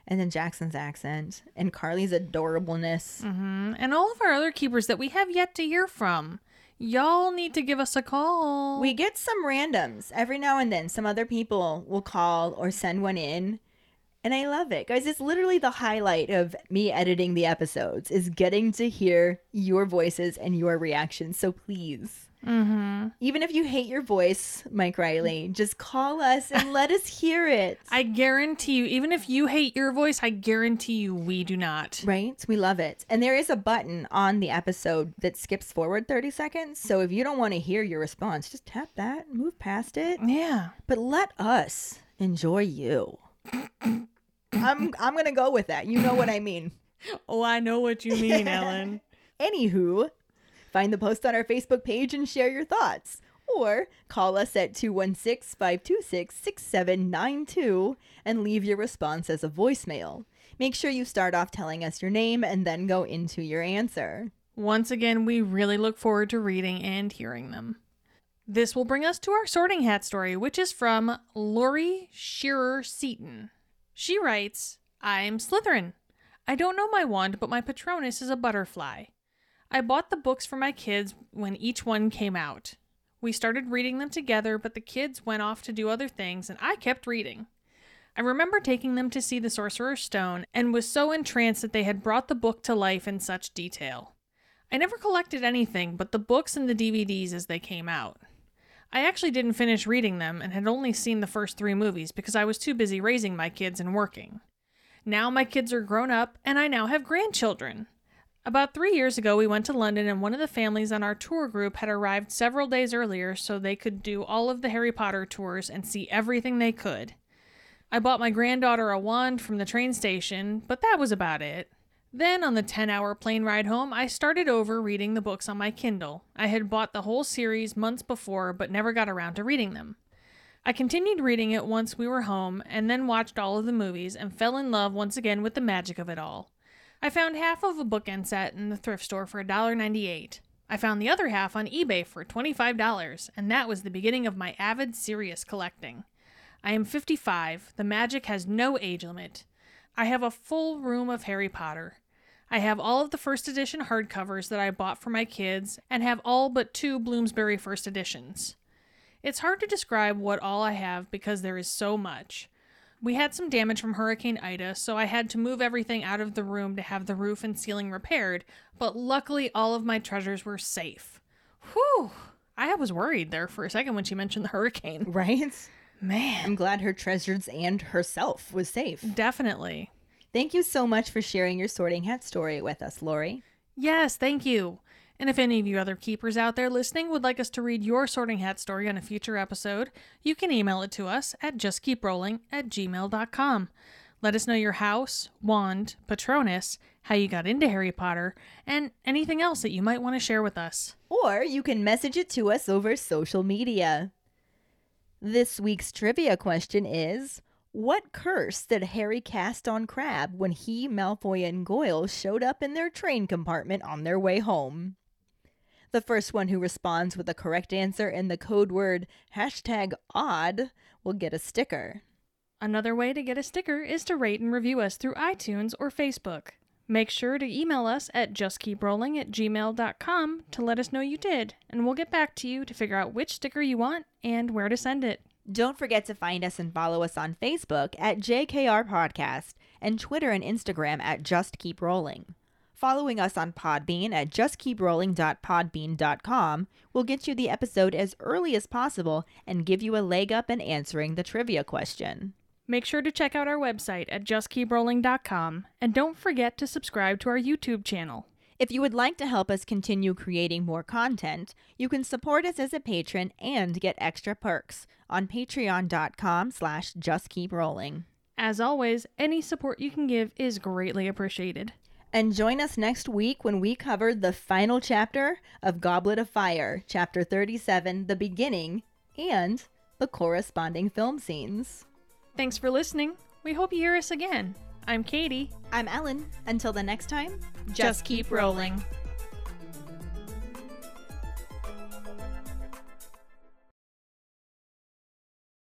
And then Jackson's accent and Carly's adorableness. hmm And all of our other keepers that we have yet to hear from. Y'all need to give us a call. We get some randoms every now and then. Some other people will call or send one in. And I love it. Guys, it's literally the highlight of me editing the episodes is getting to hear your voices and your reactions. So please, hmm even if you hate your voice, Mike Riley, just call us and let us hear it. I guarantee you, even if you hate your voice, I guarantee you we do not. Right? We love it. And there is a button on the episode that skips forward 30 seconds. So if you don't want to hear your response, just tap that, move past it. Yeah. But let us enjoy you. I'm I'm going to go with that. You know what I mean. Oh, I know what you mean, Ellen. Anywho, find the post on our Facebook page and share your thoughts. Or call us at 216 526 6792 and leave your response as a voicemail. Make sure you start off telling us your name and then go into your answer. Once again, we really look forward to reading and hearing them. This will bring us to our sorting hat story, which is from Lori Shearer Seaton. She writes, I'm Slytherin. I don't know my wand, but my Patronus is a butterfly. I bought the books for my kids when each one came out. We started reading them together, but the kids went off to do other things, and I kept reading. I remember taking them to see the Sorcerer's Stone and was so entranced that they had brought the book to life in such detail. I never collected anything but the books and the DVDs as they came out. I actually didn't finish reading them and had only seen the first three movies because I was too busy raising my kids and working. Now my kids are grown up and I now have grandchildren. About three years ago, we went to London, and one of the families on our tour group had arrived several days earlier so they could do all of the Harry Potter tours and see everything they could. I bought my granddaughter a wand from the train station, but that was about it. Then, on the 10 hour plane ride home, I started over reading the books on my Kindle. I had bought the whole series months before, but never got around to reading them. I continued reading it once we were home, and then watched all of the movies and fell in love once again with the magic of it all. I found half of a bookend set in the thrift store for $1.98. I found the other half on eBay for $25, and that was the beginning of my avid, serious collecting. I am 55. The magic has no age limit. I have a full room of Harry Potter. I have all of the first edition hardcovers that I bought for my kids and have all but two Bloomsbury first editions. It's hard to describe what all I have because there is so much. We had some damage from Hurricane Ida, so I had to move everything out of the room to have the roof and ceiling repaired, but luckily all of my treasures were safe. Whew! I was worried there for a second when she mentioned the hurricane. Right? Man, I'm glad her treasures and herself was safe. definitely. Thank you so much for sharing your sorting hat story with us, Lori. Yes, thank you. And if any of you other keepers out there listening would like us to read your sorting hat story on a future episode, you can email it to us at justkeeprolling at gmail.com. Let us know your house, wand, patronus, how you got into Harry Potter, and anything else that you might want to share with us. Or you can message it to us over social media. This week's trivia question is What curse did Harry cast on Crabbe when he, Malfoy, and Goyle showed up in their train compartment on their way home? The first one who responds with the correct answer and the code word hashtag odd will get a sticker. Another way to get a sticker is to rate and review us through iTunes or Facebook. Make sure to email us at justkeeprolling at gmail.com to let us know you did, and we'll get back to you to figure out which sticker you want and where to send it. Don't forget to find us and follow us on Facebook at JKR Podcast and Twitter and Instagram at Just Keep Rolling. Following us on Podbean at justkeeprolling.podbean.com will get you the episode as early as possible and give you a leg up in answering the trivia question. Make sure to check out our website at justkeeprolling.com and don't forget to subscribe to our YouTube channel. If you would like to help us continue creating more content, you can support us as a patron and get extra perks on patreon.com slash justkeeprolling. As always, any support you can give is greatly appreciated. And join us next week when we cover the final chapter of Goblet of Fire, chapter 37, The Beginning, and the corresponding film scenes. Thanks for listening. We hope you hear us again. I'm Katie. I'm Ellen. Until the next time, Just keep rolling.